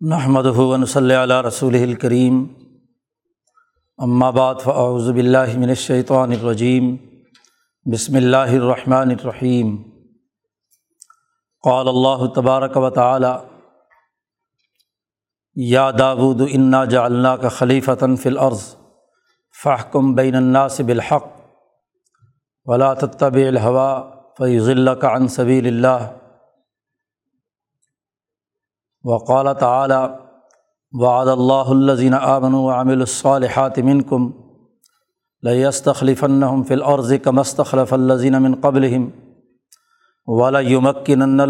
نحمد ہُون صلی علیہ رسول الکریم بعد فاعوذ باللہ من الشیطان الرجیم بسم اللہ الرحمن الرحیم قال اللہ تبارک و تعالی یا داود انا جعلنا کا خلیفتاً فی الارض فحکم بین الناس بالحق، ولا تتبع الهوى فیضلک عن سبیل اللہ وقال تعلیٰ وعد اللہ الزین آمن وعمل الصالحات منکم لیستخلفنہم من قبلہم ولیمکنن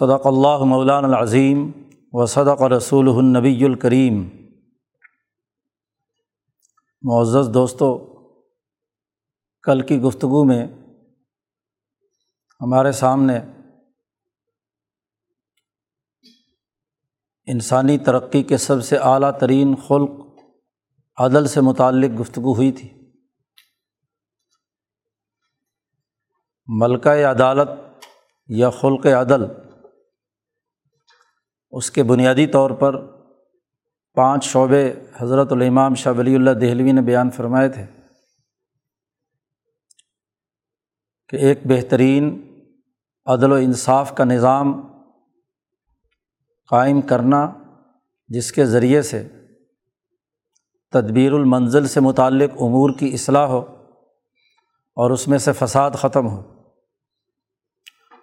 اللہ صدق اللہ مولان العظیم و صدق رسول النبی الکریم۔ معزز دوستوں کل کی گفتگو میں ہمارے سامنے انسانی ترقی کے سب سے اعلیٰ ترین خلق عدل سے متعلق گفتگو ہوئی تھی۔ ملکہ عدالت یا خلق عدل اس کے بنیادی طور پر پانچ شعبے حضرت الامام شاہ ولی اللہ دہلوی نے بیان فرمائے تھے کہ ایک بہترین عدل و انصاف کا نظام قائم کرنا جس کے ذریعے سے تدبیر المنزل سے متعلق امور کی اصلاح ہو اور اس میں سے فساد ختم ہو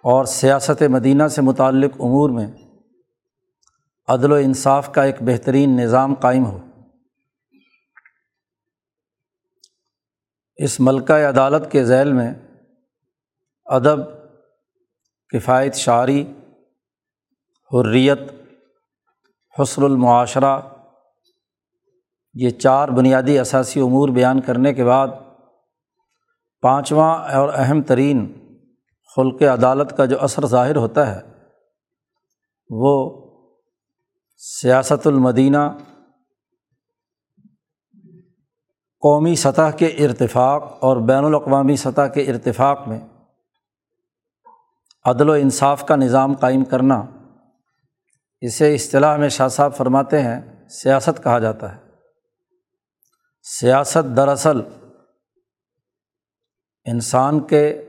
اور سیاست مدینہ سے متعلق امور میں عدل و انصاف کا ایک بہترین نظام قائم ہو۔ اس ملکہ عدالت کے ذیل میں ادب، کفایت شاعری حریت حسر المعاشرہ، یہ چار بنیادی اثاثی امور بیان کرنے کے بعد پانچواں اور اہم ترین خلق عدالت کا جو اثر ظاہر ہوتا ہے وہ سیاست المدینہ، قومی سطح کے ارتفاق اور بین الاقوامی سطح کے ارتفاق میں عدل و انصاف کا نظام قائم کرنا۔ اسے اصطلاح میں شاہ صاحب فرماتے ہیں، سیاست کہا جاتا ہے۔ سیاست دراصل انسان کے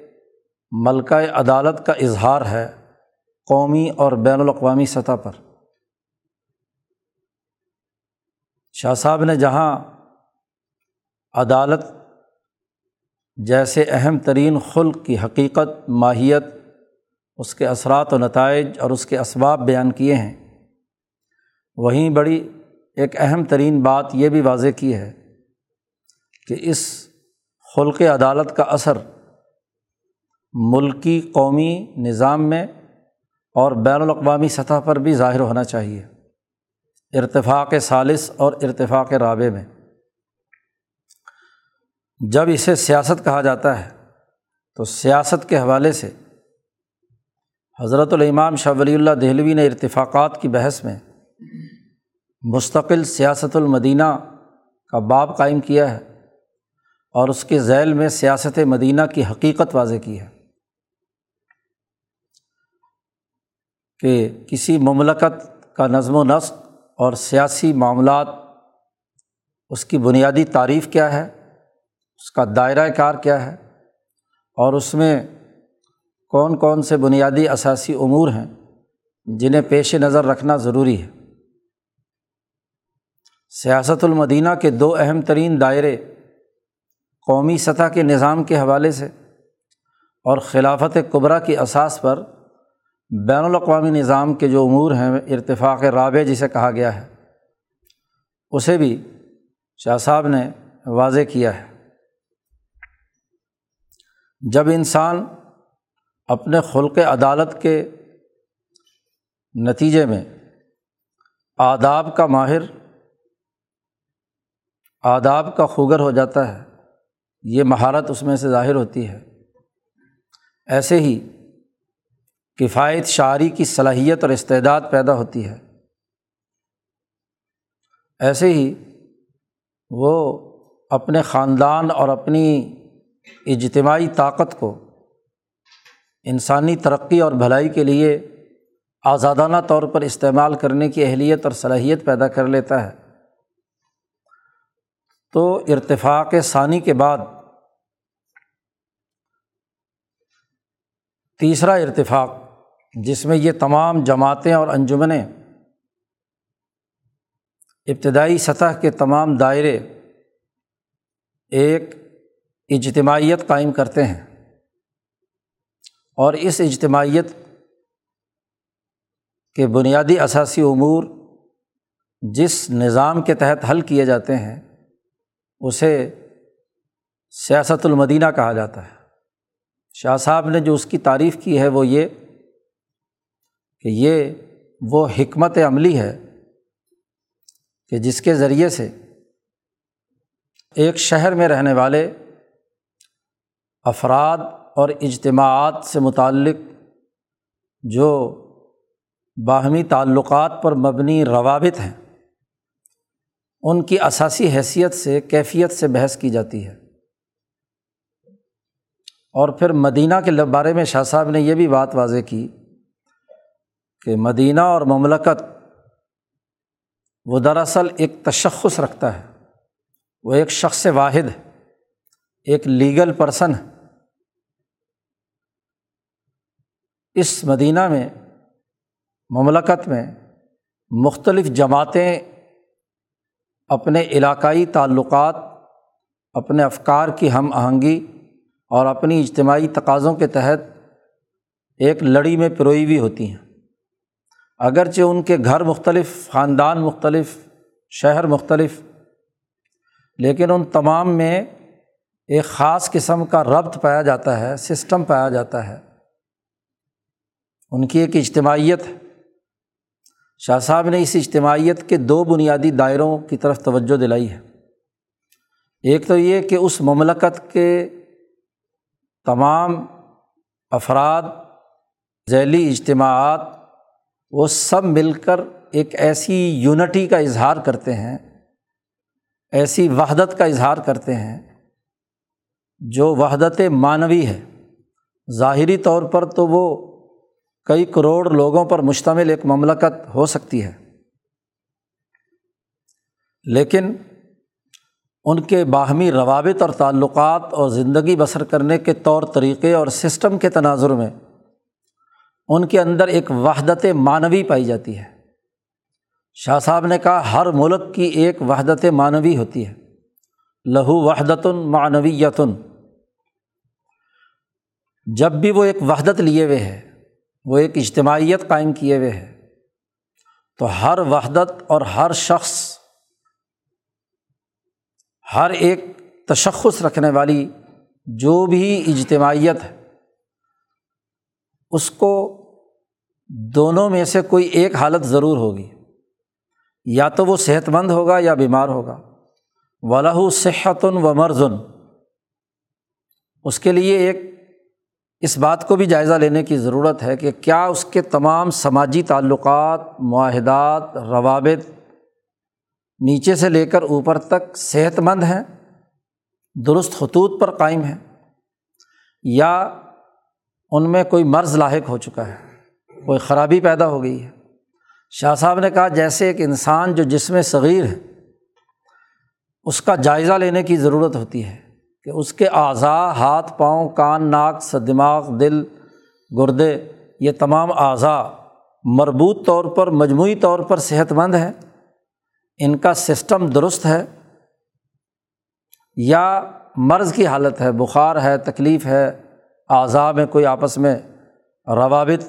ملکہ عدالت کا اظہار ہے قومی اور بین الاقوامی سطح پر۔ شاہ صاحب نے جہاں عدالت جیسے اہم ترین خلق کی حقیقت، ماہیت، اس کے اثرات و نتائج اور اس کے اسباب بیان کیے ہیں، وہیں بڑی ایک اہم ترین بات یہ بھی واضح کی ہے کہ اس خلق عدالت کا اثر ملکی قومی نظام میں اور بین الاقوامی سطح پر بھی ظاہر ہونا چاہیے۔ ارتفاق ثالث اور ارتفاق رابع میں۔ جب اسے سیاست کہا جاتا ہے، تو سیاست کے حوالے سے حضرت الامام شاہ ولی اللہ دہلوی نے ارتفاقات کی بحث میں مستقل سیاست المدینہ کا باب قائم کیا ہے اور اس کے ذیل میں سیاست مدینہ کی حقیقت واضح کی ہے کہ کسی مملکت کا نظم و نسق اور سیاسی معاملات، اس کی بنیادی تعریف کیا ہے؟ اس کا دائرۂ کار کیا ہے؟ اور اس میں کون کون سے بنیادی اثاثی امور ہیں جنہیں پیش نظر رکھنا ضروری ہے؟ سیاست المدینہ کے دو اہم ترین دائرے قومی سطح کے نظام کے حوالے سے اور خلافت قبرا کی اساس پر بین الاقوامی نظام کے جو امور ہیں، ارتفاق رابع جسے کہا گیا ہے، اسے بھی شاہ صاحب نے واضح کیا ہے۔ جب انسان اپنے خلق عدالت کے نتیجے میں آداب کا ماہر، آداب کا خوگر ہو جاتا ہے، یہ مہارت اس میں سے ظاہر ہوتی ہے۔ ایسے ہی کفایت شاعری کی صلاحیت اور استعداد پیدا ہوتی ہے۔ ایسے ہی وہ اپنے خاندان اور اپنی اجتماعی طاقت کو انسانی ترقی اور بھلائی کے لیے آزادانہ طور پر استعمال کرنے کی اہلیت اور صلاحیت پیدا کر لیتا ہے۔ تو ارتفاق ثانی کے بعد تیسرا ارتفاق جس میں یہ تمام جماعتیں اور انجمنیں ابتدائی سطح کے تمام دائرے ایک اجتماعیت قائم کرتے ہیں اور اس اجتماعیت کے بنیادی اثاثی امور جس نظام کے تحت حل کیے جاتے ہیں، اسے سیاست المدینہ کہا جاتا ہے۔ شاہ صاحب نے جو اس کی تعریف کی ہے وہ یہ کہ یہ وہ حکمت عملی ہے کہ جس کے ذریعے سے ایک شہر میں رہنے والے افراد اور اجتماعات سے متعلق جو باہمی تعلقات پر مبنی روابط ہیں، ان کی اثاثی حیثیت سے، کیفیت سے بحث کی جاتی ہے۔ اور پھر مدینہ کے بارے میں شاہ صاحب نے یہ بھی بات واضح کی کہ مدینہ اور مملکت وہ دراصل ایک تشخص رکھتا ہے، وہ ایک شخص واحد ہے ایک لیگل پرسن ہے۔ اس مدینہ میں، مملکت میں مختلف جماعتیں اپنے علاقائی تعلقات، اپنے افکار کی ہم آہنگی اور اپنی اجتماعی تقاضوں کے تحت ایک لڑی میں پروئی ہوئی ہوتی ہیں۔ اگرچہ ان کے گھر مختلف، خاندان مختلف، شہر مختلف، لیکن ان تمام میں ایک خاص قسم کا ربط پایا جاتا ہے، سسٹم پایا جاتا ہے۔ ان کی ایک اجتماعیت ہے۔ شاہ صاحب نے اس اجتماعیت کے دو بنیادی دائروں کی طرف توجہ دلائی ہے۔ ایک تو یہ کہ اس مملکت کے تمام افراد، ذیلی اجتماعات وہ سب مل کر ایک ایسی یونٹی کا اظہار کرتے ہیں، ایسی وحدت کا اظہار کرتے ہیں جو وحدت معنوی ہے۔ ظاہری طور پر تو وہ کئی کروڑ لوگوں پر مشتمل ایک مملکت ہو سکتی ہے۔ لیکن ان کے باہمی روابط اور تعلقات اور زندگی بسر کرنے کے طور طریقے اور سسٹم کے تناظر میں ان کے اندر ایک وحدت معنوی پائی جاتی ہے۔ شاہ صاحب نے کہا، ہر ملک کی ایک وحدت معنوی ہوتی ہے۔ لہو وحدت معنوی یتن جب بھی وہ ایک وحدت لیے ہوئے ہے وہ ایک اجتماعیت قائم کیے ہوئے ہے تو ہر وحدت اور ہر شخص، ہر ایک تشخص رکھنے والی جو بھی اجتماعیت ہے اس کو دونوں میں سے کوئی ایک حالت ضرور ہوگی۔ یا تو وہ صحت مند ہوگا یا بیمار ہوگا۔ ولاح صحتن و مرزن اس کے لیے ایک اس بات کو بھی جائزہ لینے کی ضرورت ہے کہ کیا اس کے تمام سماجی تعلقات، معاہدات، روابط نیچے سے لے کر اوپر تک صحت مند ہیں، درست خطوط پر قائم ہیں، یا ان میں کوئی مرض لاحق ہو چکا ہے، کوئی خرابی پیدا ہو گئی ہے۔ شاہ صاحب نے کہا، جیسے ایک انسان جو جسم صغیر ہے، اس کا جائزہ لینے کی ضرورت ہوتی ہے کہ اس کے اعضاء ہاتھ، پاؤں، کان، ناک س دماغ، دل، گردے، یہ تمام اعضاء مربوط طور پر، مجموعی طور پر صحت مند ہیں۔ ان کا سسٹم درست ہے یا مرض کی حالت ہے، بخار ہے، تکلیف ہے اعضاء میں کوئی آپس میں روابط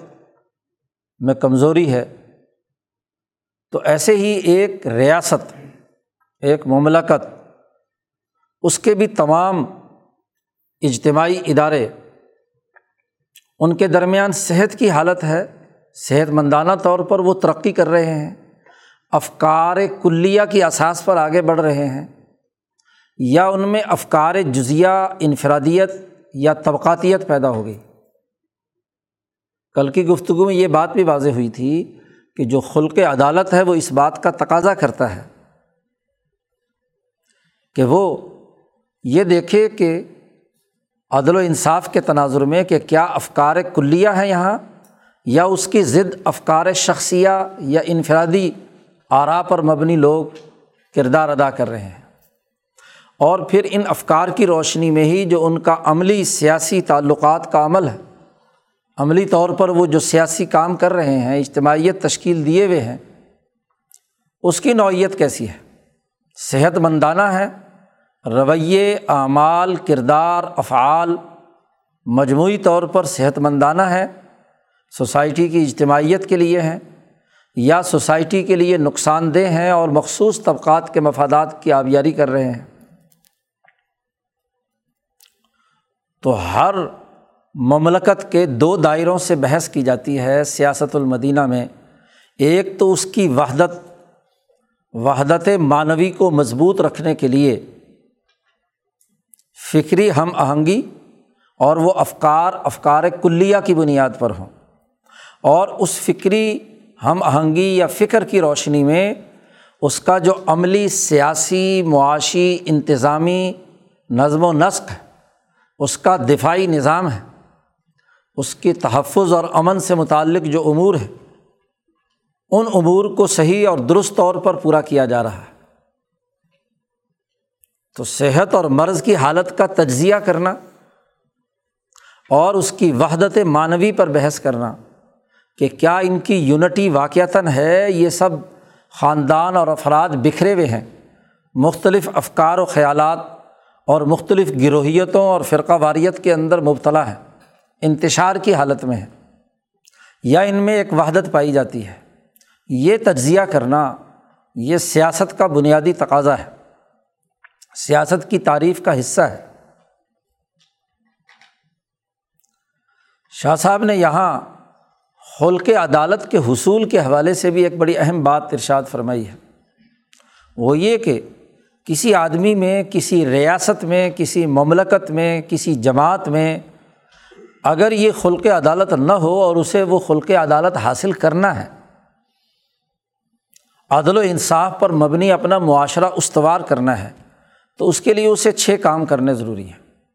میں کمزوری ہے، تو ایسے ہی ایک ریاست، ایک مملکت، اس کے بھی تمام اجتماعی ادارے ان کے درمیان صحت کی حالت ہے، صحت مندانہ طور پر وہ ترقی کر رہے ہیں، افکار کلیہ کی اساس پر آگے بڑھ رہے ہیں، یا ان میں افکار جزیہ، انفرادیت یا طبقاتیت پیدا ہو گئی۔ کل کی گفتگو میں یہ بات بھی واضح ہوئی تھی کہ جو خلق عدالت ہے وہ اس بات کا تقاضا کرتا ہے کہ وہ یہ دیکھے کہ عدل و انصاف کے تناظر میں کہ کیا افکار کلیہ ہیں یہاں یا اس کی ضد افکار شخصیہ یا انفرادی آرا پر مبنی لوگ کردار ادا کر رہے ہیں۔ اور پھر ان افکار کی روشنی میں ہی جو ان کا عملی سیاسی تعلقات کا عمل ہے۔ عملی طور پر وہ جو سیاسی کام کر رہے ہیں، اجتماعیت تشکیل دیے ہوئے ہیں، اس کی نوعیت کیسی ہے؟ صحت مندانہ ہے، رویے، اعمال، کردار، افعال، مجموعی طور پر صحت مندانہ ہے، سوسائٹی کی اجتماعیت کے لیے ہیں، یا سوسائٹی کے لیے نقصان دہ ہیں اور مخصوص طبقات کے مفادات کی آبیاری کر رہے ہیں۔ تو ہر مملکت کے دو دائروں سے بحث کی جاتی ہے سیاست المدینہ میں۔ ایک تو اس کی وحدت وحدت معنوی کو مضبوط رکھنے کے لیے۔ فکری ہم آہنگی اور وہ افکار افکار کلیہ کی بنیاد پر ہوں۔ اور اس فکری ہم آہنگی یا فکر کی روشنی میں اس کا جو عملی، سیاسی، معاشی، انتظامی نظم و نسق ہے۔ اس کا دفاعی نظام ہے، اس کے تحفظ اور امن سے متعلق جو امور ہے، ان امور کو صحیح اور درست طور پر پورا کیا جا رہا ہے۔ تو صحت اور مرض کی حالت کا تجزیہ کرنا اور اس کی وحدت معنوی پر بحث کرنا کہ کیا ان کی یونٹی واقعتاً ہے، یہ سب خاندان اور افراد بکھرے ہوئے ہیں، مختلف افکار و خیالات اور مختلف گروہیتوں اور فرقہ واریت کے اندر مبتلا ہے، انتشار کی حالت میں ہے۔ یا ان میں ایک وحدت پائی جاتی ہے۔ یہ تجزیہ کرنا، یہ سیاست کا بنیادی تقاضا ہے۔ سیاست کی تعریف کا حصہ ہے۔ شاہ صاحب نے یہاں خلق عدالت کے حصول کے حوالے سے بھی ایک بڑی اہم بات ارشاد فرمائی ہے۔ وہ یہ کہ کسی آدمی میں، کسی ریاست میں، کسی مملکت میں، کسی جماعت میں اگر یہ خلق عدالت نہ ہو اور اسے وہ خلق عدالت حاصل کرنا ہے، عدل و انصاف پر مبنی اپنا معاشرہ استوار کرنا ہے، تو اس کے لیے اسے چھ کام کرنے ضروری ہیں۔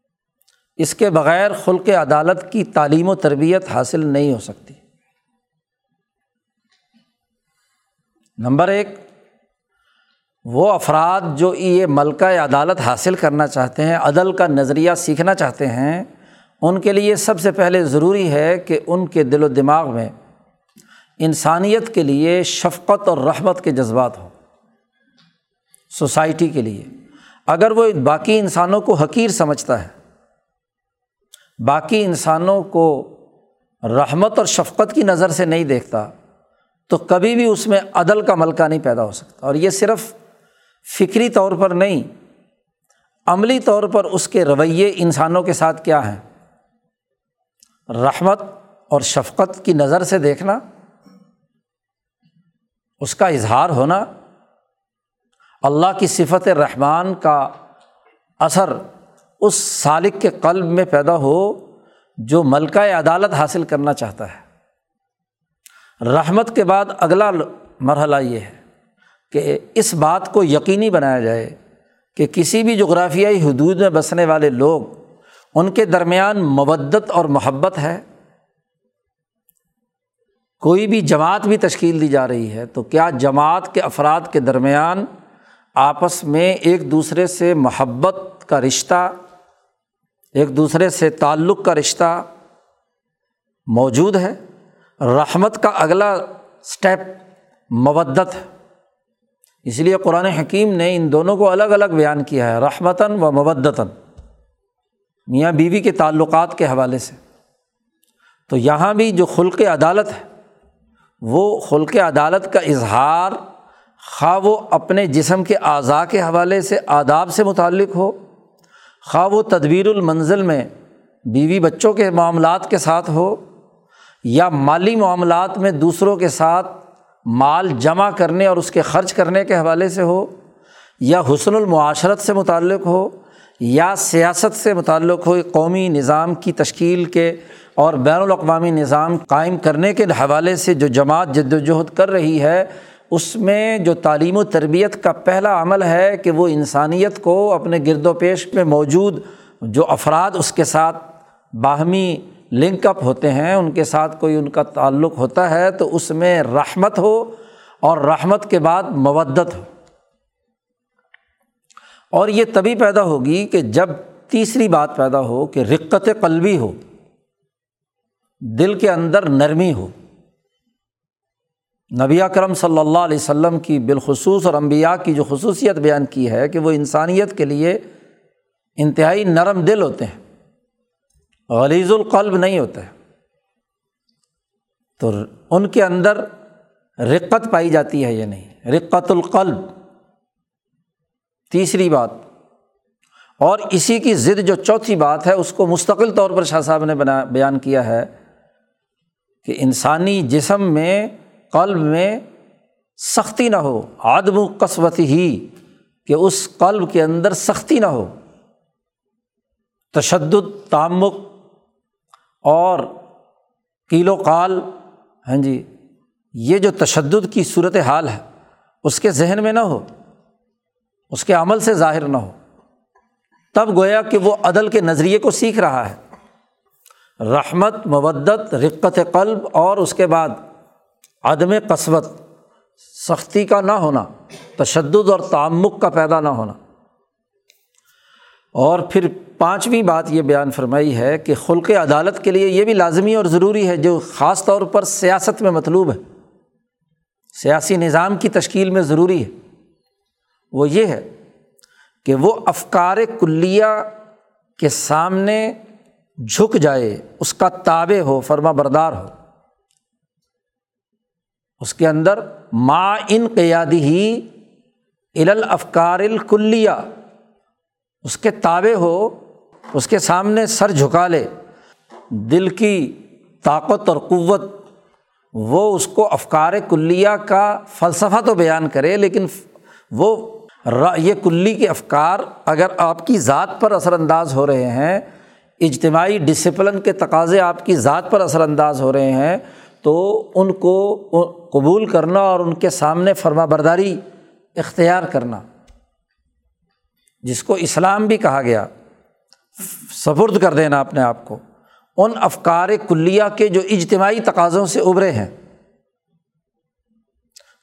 اس کے بغیر خلق عدالت کی تعلیم و تربیت حاصل نہیں ہو سکتی۔ نمبر ایک وہ افراد جو یہ ملکہ عدالت حاصل کرنا چاہتے ہیں، عدل کا نظریہ سیکھنا چاہتے ہیں، ان کے لیے سب سے پہلے ضروری ہے کہ ان کے دل و دماغ میں انسانیت کے لیے شفقت اور رحمت کے جذبات ہوں، سوسائٹی کے لیے۔ اگر وہ باقی انسانوں کو حقیر سمجھتا ہے، باقی انسانوں کو رحمت اور شفقت کی نظر سے نہیں دیکھتا، تو کبھی بھی اس میں عدل کا ملکہ نہیں پیدا ہو سکتا۔ اور یہ صرف فکری طور پر نہیں، عملی طور پر اس کے رویے انسانوں کے ساتھ کیا ہیں؟ رحمت اور شفقت کی نظر سے دیکھنا، اس کا اظہار ہونا، اللہ کی صفت رحمان کا اثر اس سالق کے قلب میں پیدا ہو جو ملکہ عدالت حاصل کرنا چاہتا ہے۔ رحمت کے بعد اگلا مرحلہ یہ ہے۔ کہ اس بات کو یقینی بنایا جائے کہ کسی بھی جغرافیائی حدود میں بسنے والے لوگ ان کے درمیان مبت اور محبت ہے۔ کوئی بھی جماعت بھی تشکیل دی جا رہی ہے تو کیا جماعت کے افراد کے درمیان آپس میں ایک دوسرے سے محبت کا رشتہ، ایک دوسرے سے تعلق کا رشتہ موجود ہے؟ رحمت کا اگلا اسٹیپ مبت ہے۔ اس لیے قرآن حکیم نے ان دونوں کو الگ الگ بیان کیا ہے، رحمتاً و مبدتاً میاں بیوی کے تعلقات کے حوالے سے۔ تو یہاں بھی جو خلق عدالت ہے، وہ خلق عدالت کا اظہار خواہ وہ اپنے جسم کے اعضاء کے حوالے سے آداب سے متعلق ہو، خواہ وہ تدبیر المنزل میں بیوی بچوں کے معاملات کے ساتھ ہو یا مالی معاملات میں دوسروں کے ساتھ مال جمع کرنے اور اس کے خرچ کرنے کے حوالے سے ہو، یا حسن المعاشرت سے متعلق ہو، یا سیاست سے متعلق ہو قومی نظام کی تشکیل کے اور بین الاقوامی نظام قائم کرنے کے حوالے سے جو جماعت جد وجہد کر رہی ہے، اس میں جو تعلیم و تربیت کا پہلا عمل ہے کہ وہ انسانیت کو اپنے گرد و پیش میں موجود جو افراد اس کے ساتھ باہمی لنک اپ ہوتے ہیں، ان کے ساتھ کوئی ان کا تعلق ہوتا ہے تو اس میں رحمت ہو اور رحمت کے بعد مودت ہو۔ اور یہ تبھی پیدا ہوگی کہ جب تیسری بات پیدا ہو کہ رقت قلبی ہو، دل کے اندر نرمی ہو۔ نبی کرم صلی اللہ علیہ وسلم کی بالخصوص اور امبیا کی جو خصوصیت بیان کی ہے کہ وہ انسانیت کے لیے انتہائی نرم دل ہوتے ہیں۔ غلیظ القلب نہیں ہوتا تو ان کے اندر رقت پائی جاتی ہے یہ نہیں؟ رقت القلب۔ تیسری بات۔ اور اسی کی ضد جو چوتھی بات ہے، اس کو مستقل طور پر شاہ صاحب نے بنا بیان کیا ہے کہ انسانی جسم میں، قلب میں سختی نہ ہو آدم و قصبت ہی کہ اس قلب کے اندر سختی نہ ہو۔ تشدد تعمک اور کیل و قال ہاں جی یہ جو تشدد کی صورت حال ہے، اس کے ذہن میں نہ ہو، اس کے عمل سے ظاہر نہ ہو، تب گویا کہ وہ عدل کے نظریے کو سیکھ رہا ہے۔ رحمت مبت رقت قلب اور اس کے بعد عدم قصبت سختی کا نہ ہونا، تشدد اور تعمک کا پیدا نہ ہونا۔ اور پھر پانچویں بات یہ بیان فرمائی ہے کہ خلق عدالت کے لیے یہ بھی لازمی اور ضروری ہے جو خاص طور پر سیاست میں مطلوب ہے۔ سیاسی نظام کی تشکیل میں ضروری ہے۔ وہ یہ ہے کہ وہ افکار کلیہ کے سامنے جھک جائے، اس کا تابع ہو، فرما بردار ہو۔ اس کے اندر ما ان قیادی ہی ال افکار الکلیہ اس کے تابع ہو، اس کے سامنے سر جھکا لے، دل کی طاقت اور قوت، وہ اس کو افکار کلیہ کا فلسفہ تو بیان کرے، لیکن وہ یہ کلی کے افکار اگر آپ کی ذات پر اثر انداز ہو رہے ہیں، اجتماعی ڈسپلن کے تقاضے آپ کی ذات پر اثر انداز ہو رہے ہیں، تو ان کو قبول کرنا اور ان کے سامنے فرما برداری اختیار کرنا۔ جس کو اسلام بھی کہا گیا سفرد کر دینا اپنے آپ کو، ان افکار کلیہ کے جو اجتماعی تقاضوں سے ابھرے ہیں۔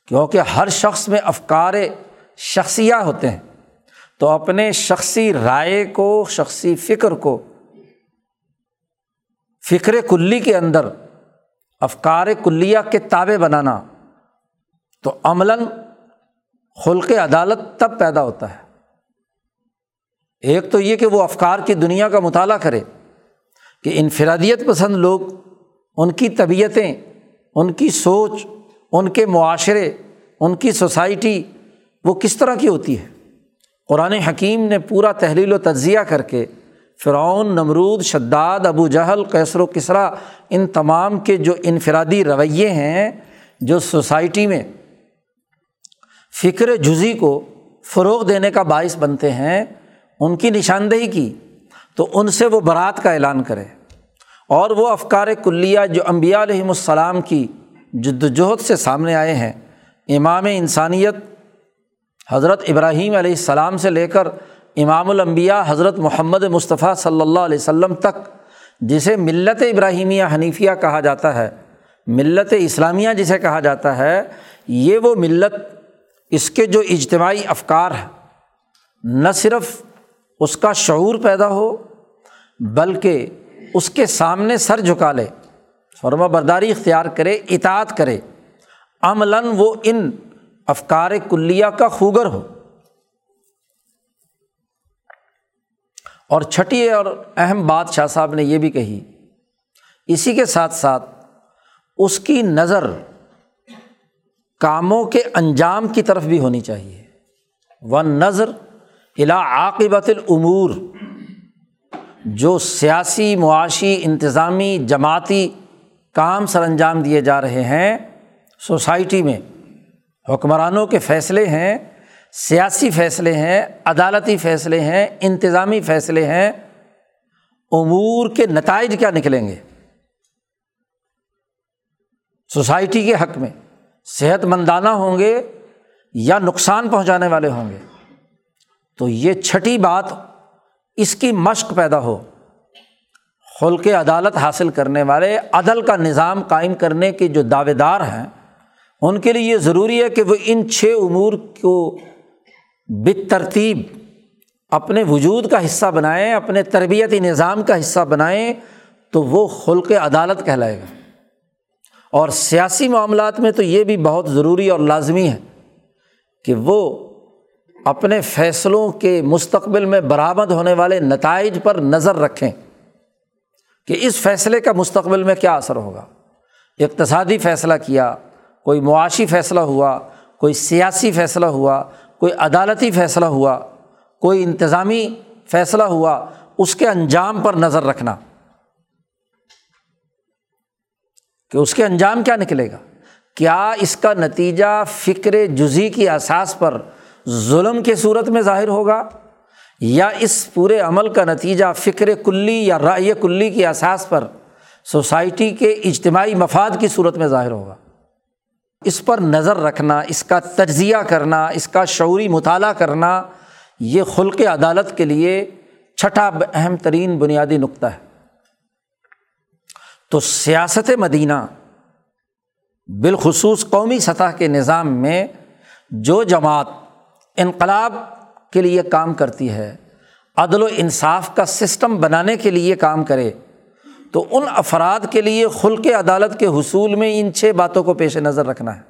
کیونکہ ہر شخص میں افکار شخصیہ ہوتے ہیں، تو اپنے شخصی رائے کو، شخصی فکر کو، فکر کلی کے اندر، افکار کلیہ کے تابے بنانا، تو عملاً خلق عدالت تب پیدا ہوتا ہے۔ ایک تو یہ کہ وہ افکار کی دنیا کا مطالعہ کرے کہ انفرادیت پسند لوگ، ان کی طبیعتیں، ان کی سوچ، ان کے معاشرے، ان کی سوسائٹی، وہ کس طرح کی ہوتی ہے؟ قرآن حکیم نے پورا تحلیل و تجزیہ کر کے فرعون، نمرود، شداد، ابو جہل کیسر و کسرا ان تمام کے جو انفرادی رویے ہیں، جو سوسائٹی میں فکر جزی کو فروغ دینے کا باعث بنتے ہیں ان کی نشاندہی کی، تو ان سے وہ برات کا اعلان کرے۔ اور وہ افکار کلیہ جو امبیا علیہم السلام کی جد وجہد سے سامنے آئے ہیں، امام انسانیت حضرت ابراہیم علیہ السلام سے لے کر امام الانبیاء حضرت محمد مصطفیٰ صلی اللہ علیہ وسلم تک، جسے ملت ابراہیمیہ حنیفیہ کہا جاتا ہے، ملت اسلامیہ جسے کہا جاتا ہے، یہ وہ ملت اس کے جو اجتماعی افکار ہیں۔ نہ صرف اس کا شعور پیدا ہو، بلکہ اس کے سامنے سر جھکا لے، فرما برداری اختیار کرے، اطاعت کرے۔ عملاً وہ ان افکار کلیہ کا خوگر ہو۔ اور چھٹی اور اہم بات شاہ صاحب نے یہ بھی کہی، اسی کے ساتھ ساتھ اس کی نظر کاموں کے انجام کی طرف بھی ہونی چاہیے۔ وہ نظر الا عاقبت العمور جو سیاسی، معاشی، انتظامی، جماعتی کام سر انجام دیے جا رہے ہیں سوسائٹی میں۔ حکمرانوں کے فیصلے ہیں، سیاسی فیصلے ہیں، عدالتی فیصلے ہیں، انتظامی فیصلے ہیں۔ امور کے نتائج کیا نکلیں گے؟ سوسائٹی کے حق میں صحت مندانہ ہوں گے یا نقصان پہنچانے والے ہوں گے؟ تو یہ چھٹی بات اس کی مشق پیدا ہو۔ خلق عدالت حاصل کرنے والے، عدل کا نظام قائم کرنے کے جو دعوے دار ہیں، ان کے لیے یہ ضروری ہے کہ وہ ان چھ امور کو بت ترتیب اپنے وجود کا حصہ بنائیں، اپنے تربیتی نظام کا حصہ بنائیں تو وہ خلق عدالت کہلائے گا۔ اور سیاسی معاملات میں تو یہ بھی بہت ضروری اور لازمی ہے کہ وہ اپنے فیصلوں کے مستقبل میں برآمد ہونے والے نتائج پر نظر رکھیں کہ اس فیصلے کا مستقبل میں کیا اثر ہوگا۔ اقتصادی فیصلہ کیا، کوئی معاشی فیصلہ ہوا، کوئی سیاسی فیصلہ ہوا، کوئی عدالتی فیصلہ ہوا، کوئی انتظامی فیصلہ ہوا، اس کے انجام پر نظر رکھنا۔ کہ اس کے انجام کیا نکلے گا؟ کیا اس کا نتیجہ فکر جزی کی احساس پر ظلم کی صورت میں ظاہر ہوگا یا اس پورے عمل کا نتیجہ فکر کلی یا رائے کلی کی احساس پر سوسائٹی کے اجتماعی مفاد کی صورت میں ظاہر ہوگا۔ اس پر نظر رکھنا، اس کا تجزیہ کرنا، اس کا شعوری مطالعہ کرنا یہ خلق عدالت کے لیے چھٹا اہم ترین بنیادی نقطہ ہے۔ تو سیاست مدینہ بالخصوص قومی سطح کے نظام میں جو جماعت انقلاب کے لیے کام کرتی ہے، عدل و انصاف کا سسٹم بنانے کے لیے کام کرے، تو ان افراد کے لیے خلق عدالت کے حصول میں ان چھ باتوں کو پیش نظر رکھنا ہے۔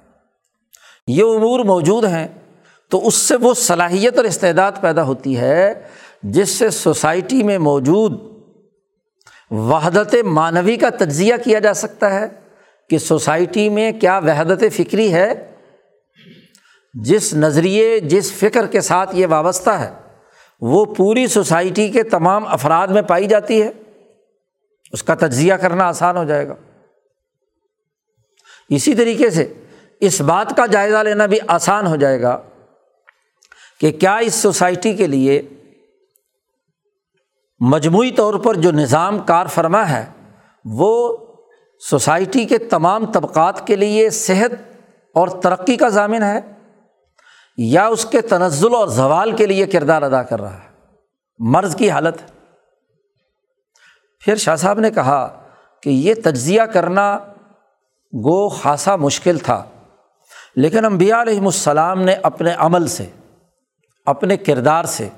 یہ امور موجود ہیں، تو اس سے وہ صلاحیت اور استعداد پیدا ہوتی ہے جس سے سوسائٹی میں موجود وحدت معنوی کا تجزیہ کیا جا سکتا ہے کہ سوسائٹی میں کیا وحدت فکری ہے جس نظریے، جس فکر کے ساتھ یہ وابستہ ہے، وہ پوری سوسائٹی کے تمام افراد میں پائی جاتی ہے۔ اس کا تجزیہ کرنا آسان ہو جائے گا۔ اسی طریقے سے اس بات کا جائزہ لینا بھی آسان ہو جائے گا کہ کیا اس سوسائٹی کے لیے مجموعی طور پر جو نظام کار فرما ہے، وہ سوسائٹی کے تمام طبقات کے لیے صحت اور ترقی کا ضامن ہے۔ یا اس کے تنزل اور زوال کے لیے کردار ادا کر رہا ہے۔ مرض کی حالت۔ پھر شاہ صاحب نے کہا کہ یہ تجزیہ کرنا گو خاصا مشکل تھا، لیکن امبیا علیہم السلام نے اپنے عمل سے، اپنے کردار سے،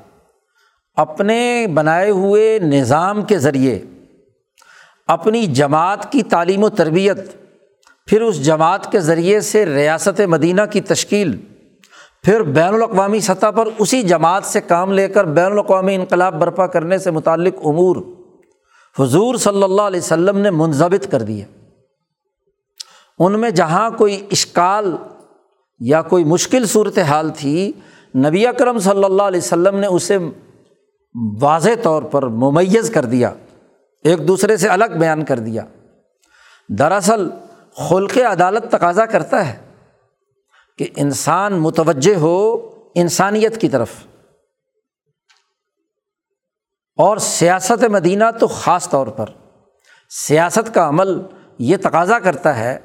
اپنے بنائے ہوئے نظام کے ذریعے اپنی جماعت کی تعلیم و تربیت، پھر اس جماعت کے ذریعے سے ریاست مدینہ کی تشکیل پھر بین الاقوامی سطح پر اسی جماعت سے کام لے کر بین الاقوامی انقلاب برپا کرنے سے متعلق امور حضور صلی اللہ علیہ وسلم نے منظمت کر دیے۔ ان میں جہاں کوئی اشکال یا کوئی مشکل صورت حال تھی، نبی اکرم صلی اللہ علیہ وسلم نے اسے واضح طور پر ممیز کر دیا، ایک دوسرے سے الگ بیان کر دیا۔ دراصل خلق عدالت تقاضا کرتا ہے۔ کہ انسان متوجہ ہو انسانیت کی طرف۔ اور سیاست مدینہ تو خاص طور پر۔ سیاست کا عمل یہ تقاضا کرتا ہے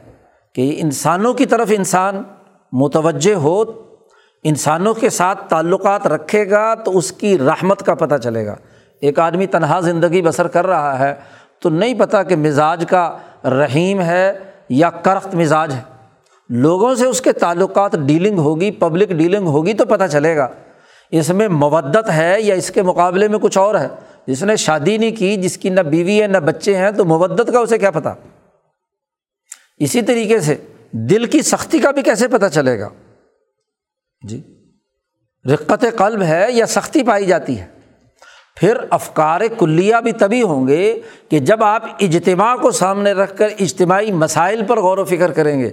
کہ انسانوں کی طرف انسان متوجہ ہو، انسانوں کے ساتھ تعلقات رکھے گا تو اس کی رحمت کا پتہ چلے گا۔ ایک آدمی تنہا زندگی بسر کر رہا ہے تو نہیں پتہ کہ مزاج کا رحیم ہے یا کرخت مزاج ہے۔ لوگوں سے اس کے تعلقات ڈیلنگ ہوگی پبلک ڈیلنگ ہوگی تو پتہ چلے گا۔ اس میں مودت ہے یا اس کے مقابلے میں کچھ اور ہے؟ جس نے شادی نہیں کی، جس کی نہ بیوی ہے، نہ بچے ہیں، تو مودت کا اسے کیا پتہ؟ اسی طریقے سے دل کی سختی کا بھی کیسے پتہ چلے گا؟ جی۔ رقت قلب ہے یا سختی پائی جاتی ہے؟ پھر افکار کلیہ بھی تبھی ہوں گے کہ جب آپ اجتماع کو سامنے رکھ کر اجتماعی مسائل پر غور و فکر کریں گے۔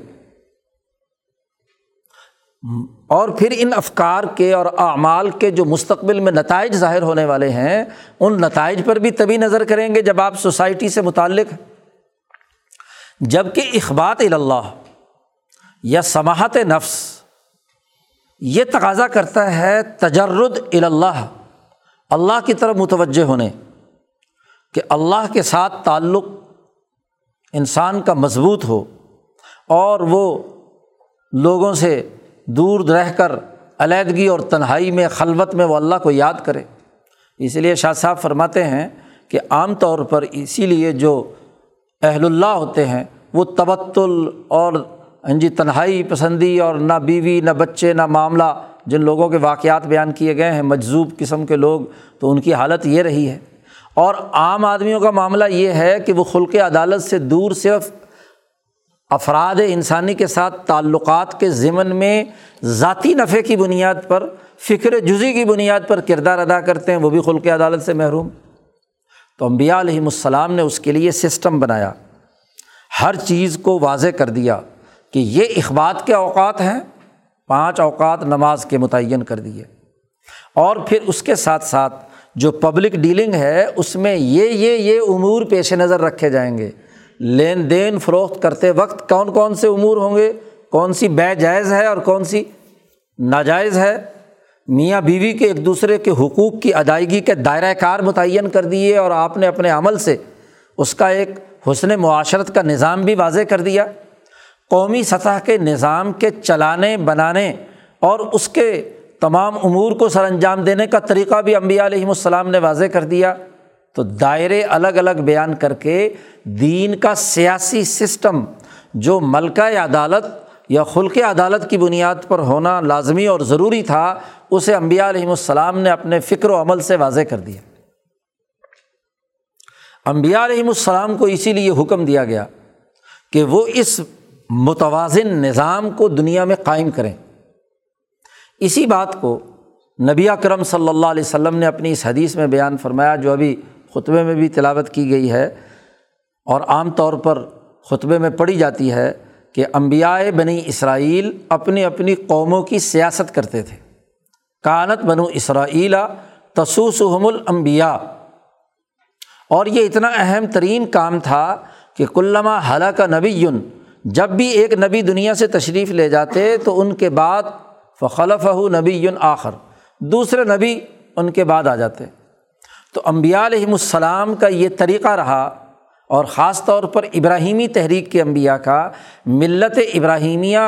اور پھر ان افکار کے اور اعمال کے جو مستقبل میں نتائج ظاہر ہونے والے ہیں، ان نتائج پر بھی تبھی نظر کریں گے جب آپ سوسائٹی سے متعلق جبکہ اخبات اللہ یا سماحت نفس، یہ تقاضا کرتا ہے تجرد اللہ اللہ کی طرف متوجہ ہونے کہ اللہ کے ساتھ تعلق انسان کا مضبوط ہو اور وہ لوگوں سے دور رہ کر علیحدگی اور تنہائی میں، خلوت میں وہ اللہ کو یاد کرے۔ اس لیے شاہ صاحب فرماتے ہیں کہ عام طور پر اسی لیے جو اہل اللہ ہوتے ہیں، وہ تبتل اور ہاں جی تنہائی، پسندی اور نہ بیوی، نہ بچے، نہ معاملہ، جن لوگوں کے واقعات بیان کیے گئے ہیں، مجذوب قسم کے لوگ، تو ان کی حالت یہ رہی ہے۔ اور عام آدمیوں کا معاملہ یہ ہے کہ وہ خلق عدالت سے دور صرف افراد انسانی کے ساتھ تعلقات کے ضمن میں ذاتی نفع کی بنیاد پر، فکر جزی کی بنیاد پر کردار ادا کرتے ہیں، وہ بھی خلق عدالت سے محروم۔ تو امبیا علیہم السلام نے اس کے لیے سسٹم بنایا۔ ہر چیز کو واضح کر دیا کہ یہ اخبات کے اوقات ہیں، پانچ اوقات نماز کے متعین کر دیے۔ اور پھر اس کے ساتھ ساتھ جو پبلک ڈیلنگ ہے، اس میں یہ یہ یہ امور پیش نظر رکھے جائیں گے۔ لین دین فروخت کرتے وقت کون کون سے امور ہوں گے؟ کون سی بے جائز ہے اور کون سی ناجائز ہے؟ میاں بیوی کے ایک دوسرے کے حقوق کی ادائیگی کے دائرۂ کار متعین کر دیے اور آپ نے اپنے عمل سے اس کا ایک حسن معاشرت کا نظام بھی واضح کر دیا۔ قومی سطح کے نظام کے چلانے، بنانے اور اس کے تمام امور کو سر انجام دینے کا طریقہ بھی امبیا علیہم السلام نے واضح کر دیا۔ تو دائرے الگ الگ بیان کر کے دین کا سیاسی سسٹم جو ملکہ عدالت یا خلق عدالت کی بنیاد پر ہونا لازمی اور ضروری تھا، اسے امبیا علیہم السلام نے اپنے فکر و عمل سے واضح کر دیا۔ امبیا علیہم السلام کو اسی لیے حکم دیا گیا کہ وہ اس متوازن نظام کو دنیا میں قائم کریں۔ اسی بات کو نبی کرم صلی اللہ علیہ وسلم نے اپنی اس حدیث میں بیان فرمایا، جو ابھی خطبے میں بھی تلاوت کی گئی ہے اور عام طور پر خطبے میں پڑھی جاتی ہے کہ امبیائے بنی اسرائیل اپنی اپنی قوموں کی سیاست کرتے تھے۔ کانت بنو اسرائیلا تسوسحم الانبیاء۔ اور یہ اتنا اہم ترین کام تھا کہ کلّہ حلہ کا نبی جب بھی ایک نبی دنیا سے تشریف لے جاتے تو ان کے بعد فخلف نبی آخر۔ دوسرے نبی ان کے بعد آ جاتے۔ تو امبیا علیہم السلام کا یہ طریقہ رہا اور خاص طور پر ابراہیمی تحریک کے انبیاء کا، ملت ابراہیمیہ،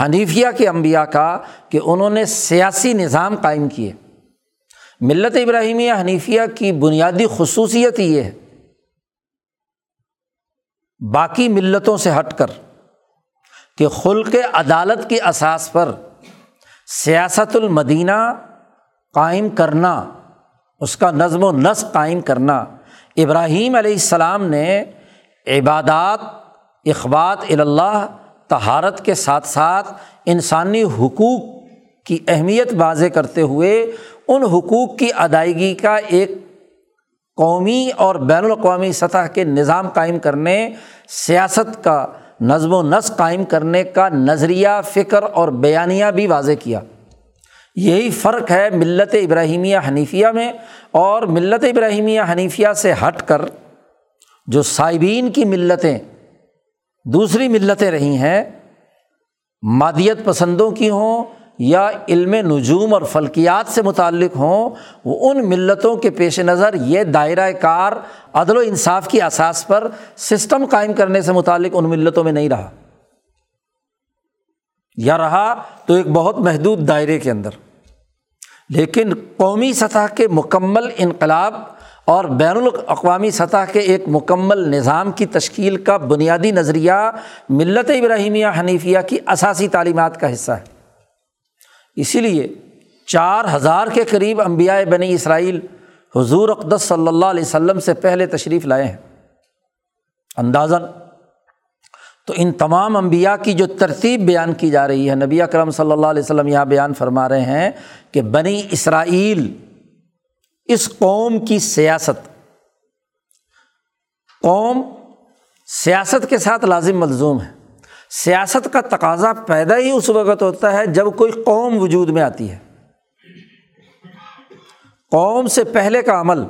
حنیفیہ کے انبیاء کا کہ انہوں نے سیاسی نظام قائم کیے۔ ملت ابراہیمیہ، حنیفیہ کی بنیادی خصوصیت یہ ہے۔ باقی ملتوں سے ہٹ کر کہ خلق عدالت کی اساس پر سیاست المدینہ قائم کرنا اس کا نظم و نسق قائم کرنا۔ ابراہیم علیہ السلام نے عبادات اخبات اللہ تہارت کے ساتھ ساتھ انسانی حقوق کی اہمیت واضح کرتے ہوئے ان حقوق کی ادائیگی کا ایک قومی اور بین الاقوامی سطح کے نظام قائم کرنے، سیاست کا نظم و نسق قائم کرنے کا نظریہ، فکر اور بیانیہ بھی واضح کیا۔ یہی فرق ہے ملت ابراہیمیہ حنیفیہ میں اور ملت ابراہیمیہ حنیفیہ سے ہٹ کر جو صائبین کی ملتیں دوسری ملتیں رہی ہیں، مادیت پسندوں کی ہوں یا علم نجوم اور فلکیات سے متعلق ہوں، وہ ان ملتوں کے پیش نظر یہ دائرۂ کار عدل و انصاف کی اساس پر سسٹم قائم کرنے سے متعلق ان ملتوں میں نہیں رہا۔ یا رہا تو ایک بہت محدود دائرے کے اندر۔ لیکن قومی سطح کے مکمل انقلاب اور بین الاقوامی سطح کے ایک مکمل نظام کی تشکیل کا بنیادی نظریہ ملت ابراہیمیہ حنیفیہ کی اثاثی تعلیمات کا حصہ ہے۔ اسی لیے چار ہزار کے قریب امبیا بنی اسرائیل حضور اقدس صلی اللہ علیہ وسلم سے پہلے تشریف لائے ہیں۔ اندازاً تو ان تمام انبیاء کی جو ترتیب بیان کی جا رہی ہے، نبی اکرم صلی اللہ علیہ وسلم یہاں بیان فرما رہے ہیں کہ بنی اسرائیل اس قوم کی سیاست، قوم سیاست کے ساتھ لازم ملزوم ہے۔ سیاست کا تقاضا پیدا ہی اس وقت ہوتا ہے جب کوئی قوم وجود میں آتی ہے۔ قوم سے پہلے کا عمل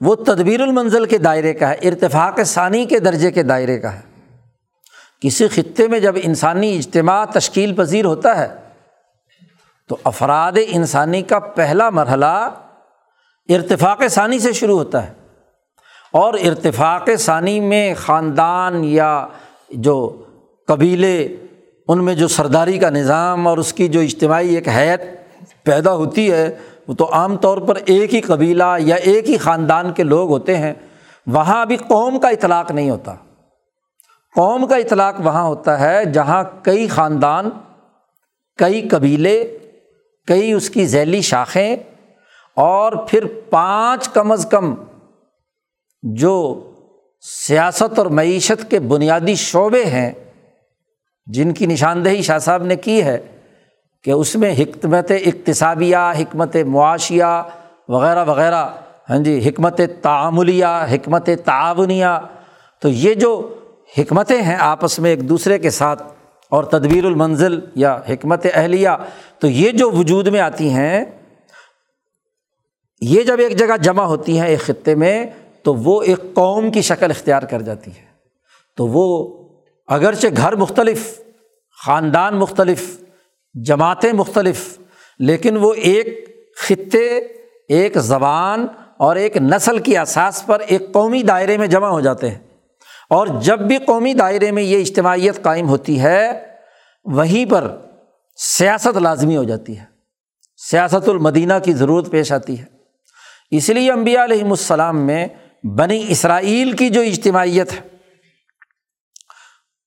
وہ تدبیر المنزل کے دائرے کا ہے، ارتفاق ثانی کے درجے کے دائرے کا ہے۔ کسی خطے میں جب انسانی اجتماع تشکیل پذیر ہوتا ہے، تو افراد انسانی کا پہلا مرحلہ ارتفاق ثانی سے شروع ہوتا ہے۔ اور ارتفاق ثانی میں خاندان یا جو قبیلے، ان میں جو سرداری کا نظام اور اس کی جو اجتماعی ایک حیت پیدا ہوتی ہے، وہ تو عام طور پر ایک ہی قبیلہ یا ایک ہی خاندان کے لوگ ہوتے ہیں۔ وہاں ابھی قوم کا اطلاق نہیں ہوتا۔ قوم کا اطلاق وہاں ہوتا ہے جہاں کئی خاندان، کئی قبیلے، کئی اس کی ذیلی شاخیں اور پھر پانچ کم از کم جو سیاست اور معیشت کے بنیادی شعبے ہیں، جن کی نشاندہی شاہ صاحب نے کی ہے کہ اس میں حکمت اقتصابیہ، حکمت معاشیہ وغیرہ وغیرہ ہاں جی حکمت تعاملیہ، حکمت تعاونیہ، تو یہ جو حکمتیں ہیں آپس میں ایک دوسرے کے ساتھ اور تدبیر المنزل یا حکمت اہلیہ، تو یہ جو وجود میں آتی ہیں، یہ جب ایک جگہ جمع ہوتی ہیں ایک خطے میں، تو وہ ایک قوم کی شکل اختیار کر جاتی ہے۔ تو وہ اگرچہ گھر مختلف، خاندان مختلف، جماعتیں مختلف، لیکن وہ ایک خطے، ایک زبان اور ایک نسل کی اساس پر ایک قومی دائرے میں جمع ہو جاتے ہیں۔ اور جب بھی قومی دائرے میں یہ اجتماعیت قائم ہوتی ہے، وہیں پر سیاست لازمی ہو جاتی ہے۔ سیاست المدینہ کی ضرورت پیش آتی ہے۔ اس لیے امبیا علیہم السلام میں بنی اسرائیل کی جو اجتماعیت ہے،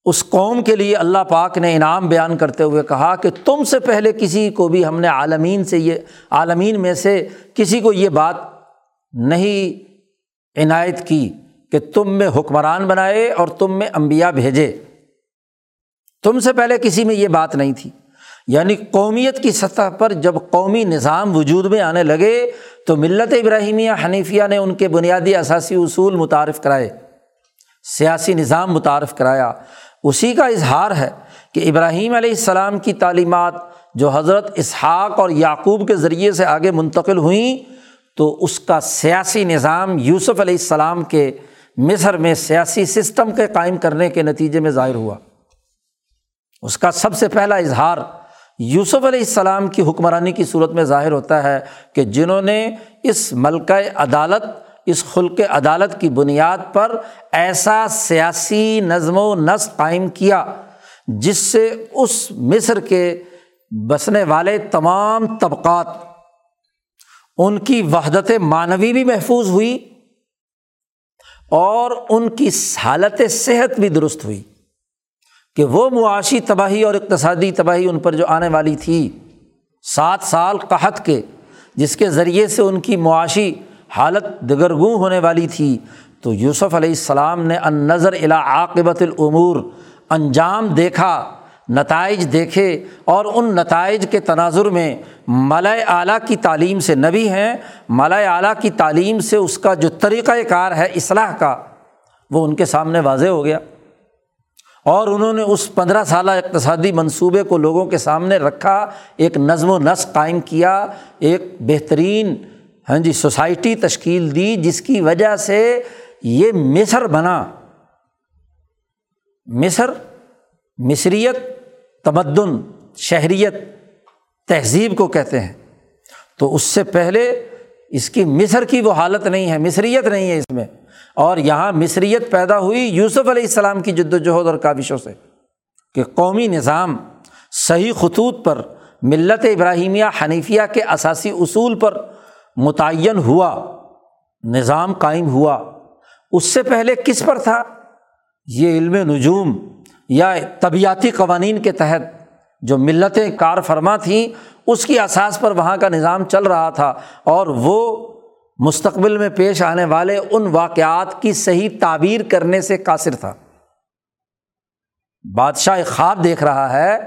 اس قوم کے لیے اللہ پاک نے انعام بیان کرتے ہوئے کہا کہ تم سے پہلے کسی کو بھی ہم نے عالمین سے یہ، عالمین میں سے کسی کو یہ بات نہیں عنایت کی۔ کہ تم میں حکمران بنائے اور تم میں امبیا بھیجے۔ تم سے پہلے کسی میں یہ بات نہیں تھی۔ یعنی قومیت کی سطح پر جب قومی نظام وجود میں آنے لگے تو ملت ابراہیمیہ حنیفیہ نے ان کے بنیادی اثاثی اصول متعارف کرائے، سیاسی نظام متعارف کرایا۔ اسی کا اظہار ہے کہ ابراہیم علیہ السلام کی تعلیمات جو حضرت اسحاق اور یعقوب کے ذریعے سے آگے منتقل ہوئیں، تو اس کا سیاسی نظام یوسف علیہ السلام کے مصر میں سیاسی سسٹم کے قائم کرنے کے نتیجے میں ظاہر ہوا۔ اس کا سب سے پہلا اظہار یوسف علیہ السلام کی حکمرانی کی صورت میں ظاہر ہوتا ہے کہ جنہوں نے اس ملکہ عدالت، اس خلق عدالت کی بنیاد پر ایسا سیاسی نظم و نسق قائم کیا، جس سے اس مصر کے بسنے والے تمام طبقات، ان کی وحدت معنوی بھی محفوظ ہوئی۔ اور ان کی حالت صحت بھی درست ہوئی کہ وہ معاشی تباہی اور اقتصادی تباہی ان پر جو آنے والی تھی، سات سال قحط کے، جس کے ذریعے سے ان کی معاشی حالت دگرگوں ہونے والی تھی، تو یوسف علیہ السلام نے ان نظر الا عاقبت العمور انجام دیکھا نتائج دیکھے اور ان نتائج کے تناظر میں ملائے اعلیٰ کی تعلیم سے نبی ہیں، ملائے اعلیٰ کی تعلیم سے اس کا جو طریقۂ کار ہے اصلاح کا، وہ ان کے سامنے واضح ہو گیا۔ اور انہوں نے اس پندرہ سالہ اقتصادی منصوبے کو لوگوں کے سامنے رکھا، ایک نظم و نسق قائم کیا، ایک بہترین ہاں جی سوسائٹی تشکیل دی، جس کی وجہ سے یہ مصر بنا۔ مصر، مصریت تمدن، شہریت، تہذیب کو کہتے ہیں۔ تو اس سے پہلے اس کی مصر کی وہ حالت نہیں ہے، مصریت نہیں ہے اس میں۔ اور یہاں مصریت پیدا ہوئی یوسف علیہ السلام کی جد وجہد اور کابشوں سے کہ قومی نظام صحیح خطوط پر ملت ابراہیمیہ حنیفیہ کے اثاثی اصول پر متعین ہوا، نظام قائم ہوا۔ اس سے پہلے کس پر تھا؟ یہ علم نجوم۔ یا طبیعتی قوانین کے تحت جو ملتیں کار فرما تھیں، اس کی اساس پر وہاں کا نظام چل رہا تھا اور وہ مستقبل میں پیش آنے والے ان واقعات کی صحیح تعبیر کرنے سے قاصر تھا۔ بادشاہ خواب دیکھ رہا ہے،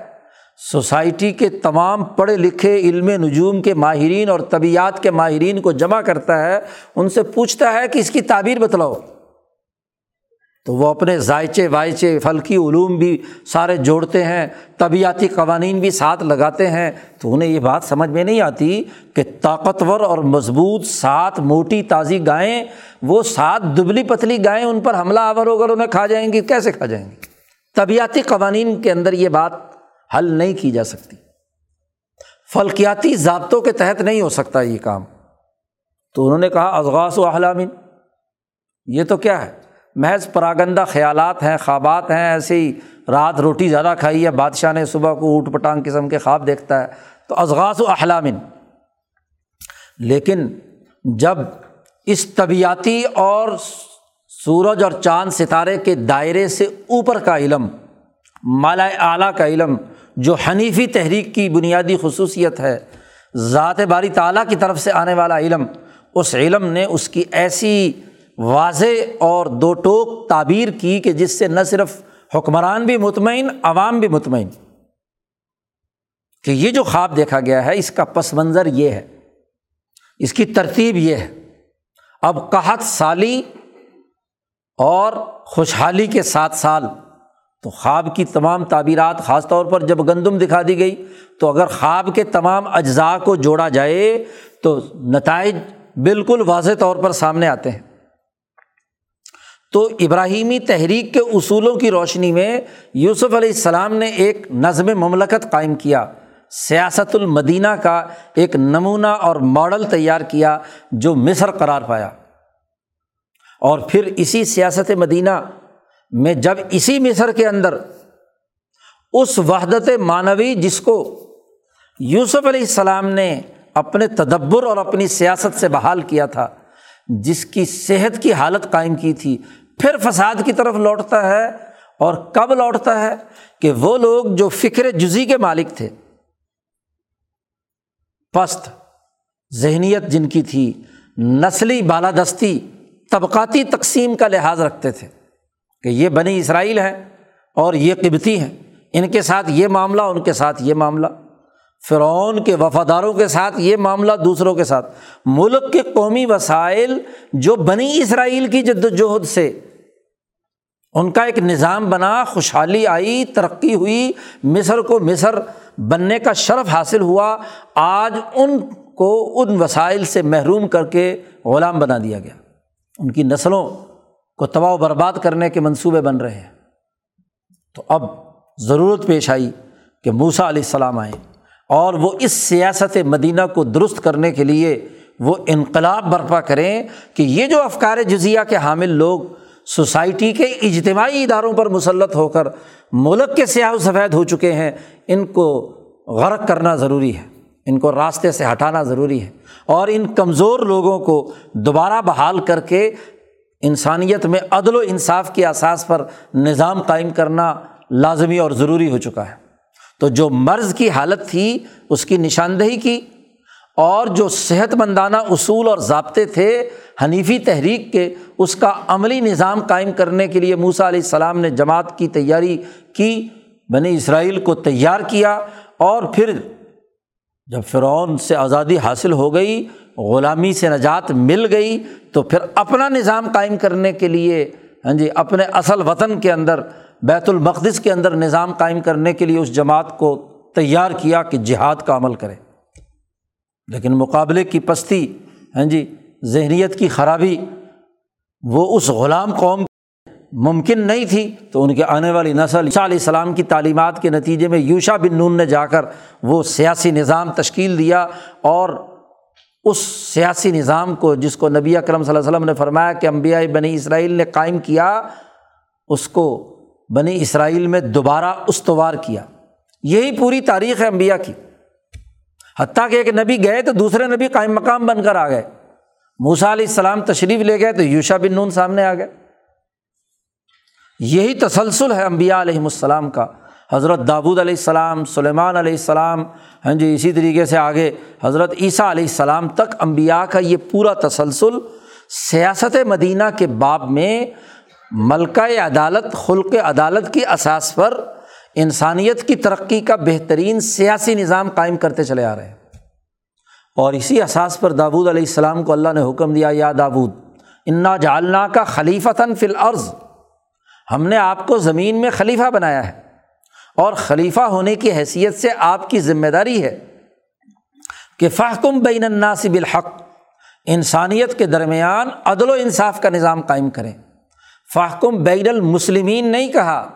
سوسائٹی کے تمام پڑھے لکھے علم نجوم کے ماہرین اور طبیعت کے ماہرین کو جمع کرتا ہے، ان سے پوچھتا ہے کہ اس کی تعبیر بتلاؤ۔ تو وہ اپنے ذائچے وائچے فلکی علوم بھی سارے جوڑتے ہیں، طبیعتی قوانین بھی ساتھ لگاتے ہیں۔ تو انہیں یہ بات سمجھ میں نہیں آتی کہ طاقتور اور مضبوط سات موٹی تازی گائیں، وہ سات دبلی پتلی گائیں ان پر حملہ آور ہو کر انہیں کھا جائیں گی، کیسے کھا جائیں گی؟ طبیعتی قوانین کے اندر یہ بات حل نہیں کی جا سکتی۔ فلکیاتی ضابطوں کے تحت نہیں ہو سکتا یہ کام۔ تو انہوں نے کہا ازغاس و احلامین، یہ تو کیا ہے؟ محض پراگندہ خیالات ہیں، خوابات ہیں ایسے ہی رات روٹی زیادہ کھائی ہے، بادشاہ نے صبح کو اوٹ پٹانگ قسم کے خواب دیکھتا ہے، تو ازغاس و احلامن۔ لیکن جب اس طبیعتی اور سورج اور چاند ستارے کے دائرے سے اوپر کا علم مالا اعلیٰ کا علم، جو حنیفی تحریک کی بنیادی خصوصیت ہے، ذات باری تعالیٰ کی طرف سے آنے والا علم، اس علم نے اس کی ایسی واضح اور دو ٹوک تعبیر کی کہ جس سے نہ صرف حکمران بھی مطمئن، عوام بھی مطمئن۔ کہ یہ جو خواب دیکھا گیا ہے، اس کا پس منظر یہ ہے، اس کی ترتیب یہ ہے۔ اب قحط سالی اور خوشحالی کے سات سال، تو خواب کی تمام تعبیرات، خاص طور پر جب گندم دکھا دی گئی، تو اگر خواب کے تمام اجزاء کو جوڑا جائے، تو نتائج بالکل واضح طور پر سامنے آتے ہیں۔ تو ابراہیمی تحریک کے اصولوں کی روشنی میں یوسف علیہ السلام نے ایک نظم مملکت قائم کیا۔ سیاست المدینہ کا ایک نمونہ اور ماڈل تیار کیا جو مصر قرار پایا۔ اور پھر اسی سیاست مدینہ میں جب اسی مصر کے اندر اس وحدت معنوی جس کو یوسف علیہ السلام نے اپنے تدبر اور اپنی سیاست سے بحال کیا تھا جس کی صحت کی حالت قائم کی تھی، پھر فساد کی طرف لوٹتا ہے۔ اور کب لوٹتا ہے؟ کہ وہ لوگ جو فکر جزی کے مالک تھے۔ پست، ذہنیت جن کی تھی، نسلی بالادستی، طبقاتی تقسیم کا لحاظ رکھتے تھے کہ یہ بنی اسرائیل ہیں اور یہ قبتی ہیں۔ ان کے ساتھ یہ معاملہ، ان کے ساتھ یہ معاملہ۔ فرعون کے وفاداروں کے ساتھ، یہ معاملہ دوسروں کے ساتھ۔ ملک کے قومی وسائل جو بنی اسرائیل کی جد وجہد سے، ان کا ایک نظام بنا، خوشحالی آئی، ترقی ہوئی، مصر کو مصر بننے کا شرف حاصل ہوا۔ آج ان کو ان وسائل سے محروم کر کے غلام بنا دیا گیا۔ ان کی نسلوں کو تباہ و برباد کرنے کے منصوبے بن رہے ہیں۔ تو اب ضرورت پیش آئی کہ موسا علیہ السلام آئے اور وہ اس سیاست مدینہ کو درست کرنے کے لیے وہ انقلاب برپا کریں کہ یہ جو افکار جزیہ کے حامل لوگ سوسائٹی کے اجتماعی اداروں پر مسلط ہو کر ملک کے سیاح و سفید ہو چکے ہیں، ان کو غرق کرنا ضروری ہے، ان کو راستے سے ہٹانا ضروری ہے اور ان کمزور لوگوں کو دوبارہ بحال کر کے انسانیت میں عدل و انصاف کے اساس پر نظام قائم کرنا لازمی اور ضروری ہو چکا ہے۔ تو جو مرض کی حالت تھی، اس کی نشاندہی کی۔ اور جو صحت مندانہ اصول اور ضابطے تھے، حنیفی تحریک کے، اس کا عملی نظام قائم کرنے کے لیے موسا علیہ السلام نے جماعت کی تیاری کی، بنی اسرائیل کو تیار کیا۔ اور پھر جب فرعون سے آزادی حاصل ہو گئی، غلامی سے نجات مل گئی، تو پھر اپنا نظام قائم کرنے کے لیے ہاں جی اپنے اصل وطن کے اندر بیت المقدس کے اندر نظام قائم کرنے کے لیے اس جماعت کو تیار کیا کہ جہاد کا عمل کرے۔ لیکن مقابلے کی پستی ہاں جی ذہنیت کی خرابی، وہ اس غلام قوم ممکن نہیں تھی۔ تو ان کے آنے والی نسل عیسیٰ علیہ السلام کی تعلیمات کے نتیجے میں یوشا بن نون نے جا کر وہ سیاسی نظام تشکیل دیا اور اس سیاسی نظام کو جس کو نبی اکرم صلی اللہ علیہ وسلم نے فرمایا کہ امبیا بنی اسرائیل نے قائم کیا، اس کو بنی اسرائیل میں دوبارہ استوار کیا۔ یہی پوری تاریخ ہے امبیا کی۔ حتیٰ کہ ایک نبی گئے تو دوسرے نبی قائم مقام بن کر آ گئے۔ موسا علیہ السلام تشریف لے گئے تو یوشا بن نون سامنے آ گئے۔ یہی تسلسل ہے امبیا علیہم السلام کا۔ حضرت دابود علیہ السلام، سلیمان علیہ السلام ہاں جی اسی طریقے سے آگے حضرت عیسیٰ علیہ السلام تک امبیا کا یہ پورا تسلسل سیاست مدینہ کے باب میں ملکہ عدالت، خلق عدالت کی اساس پر انسانیت کی ترقی کا بہترین سیاسی نظام قائم کرتے چلے آ رہے ہیں۔ اور اسی اساس پر داود علیہ السلام کو اللہ نے حکم دیا، یا داود انا جالنا کا خلیفتاً فی العرض ہم نے آپ کو زمین میں خلیفہ بنایا ہے اور خلیفہ ہونے کی حیثیت سے آپ کی ذمہ داری ہے کہ فحکم بین الناس بالحق، انسانیت کے درمیان عدل و انصاف کا نظام قائم کریں۔ فحکم بین المسلمین نہیں کہا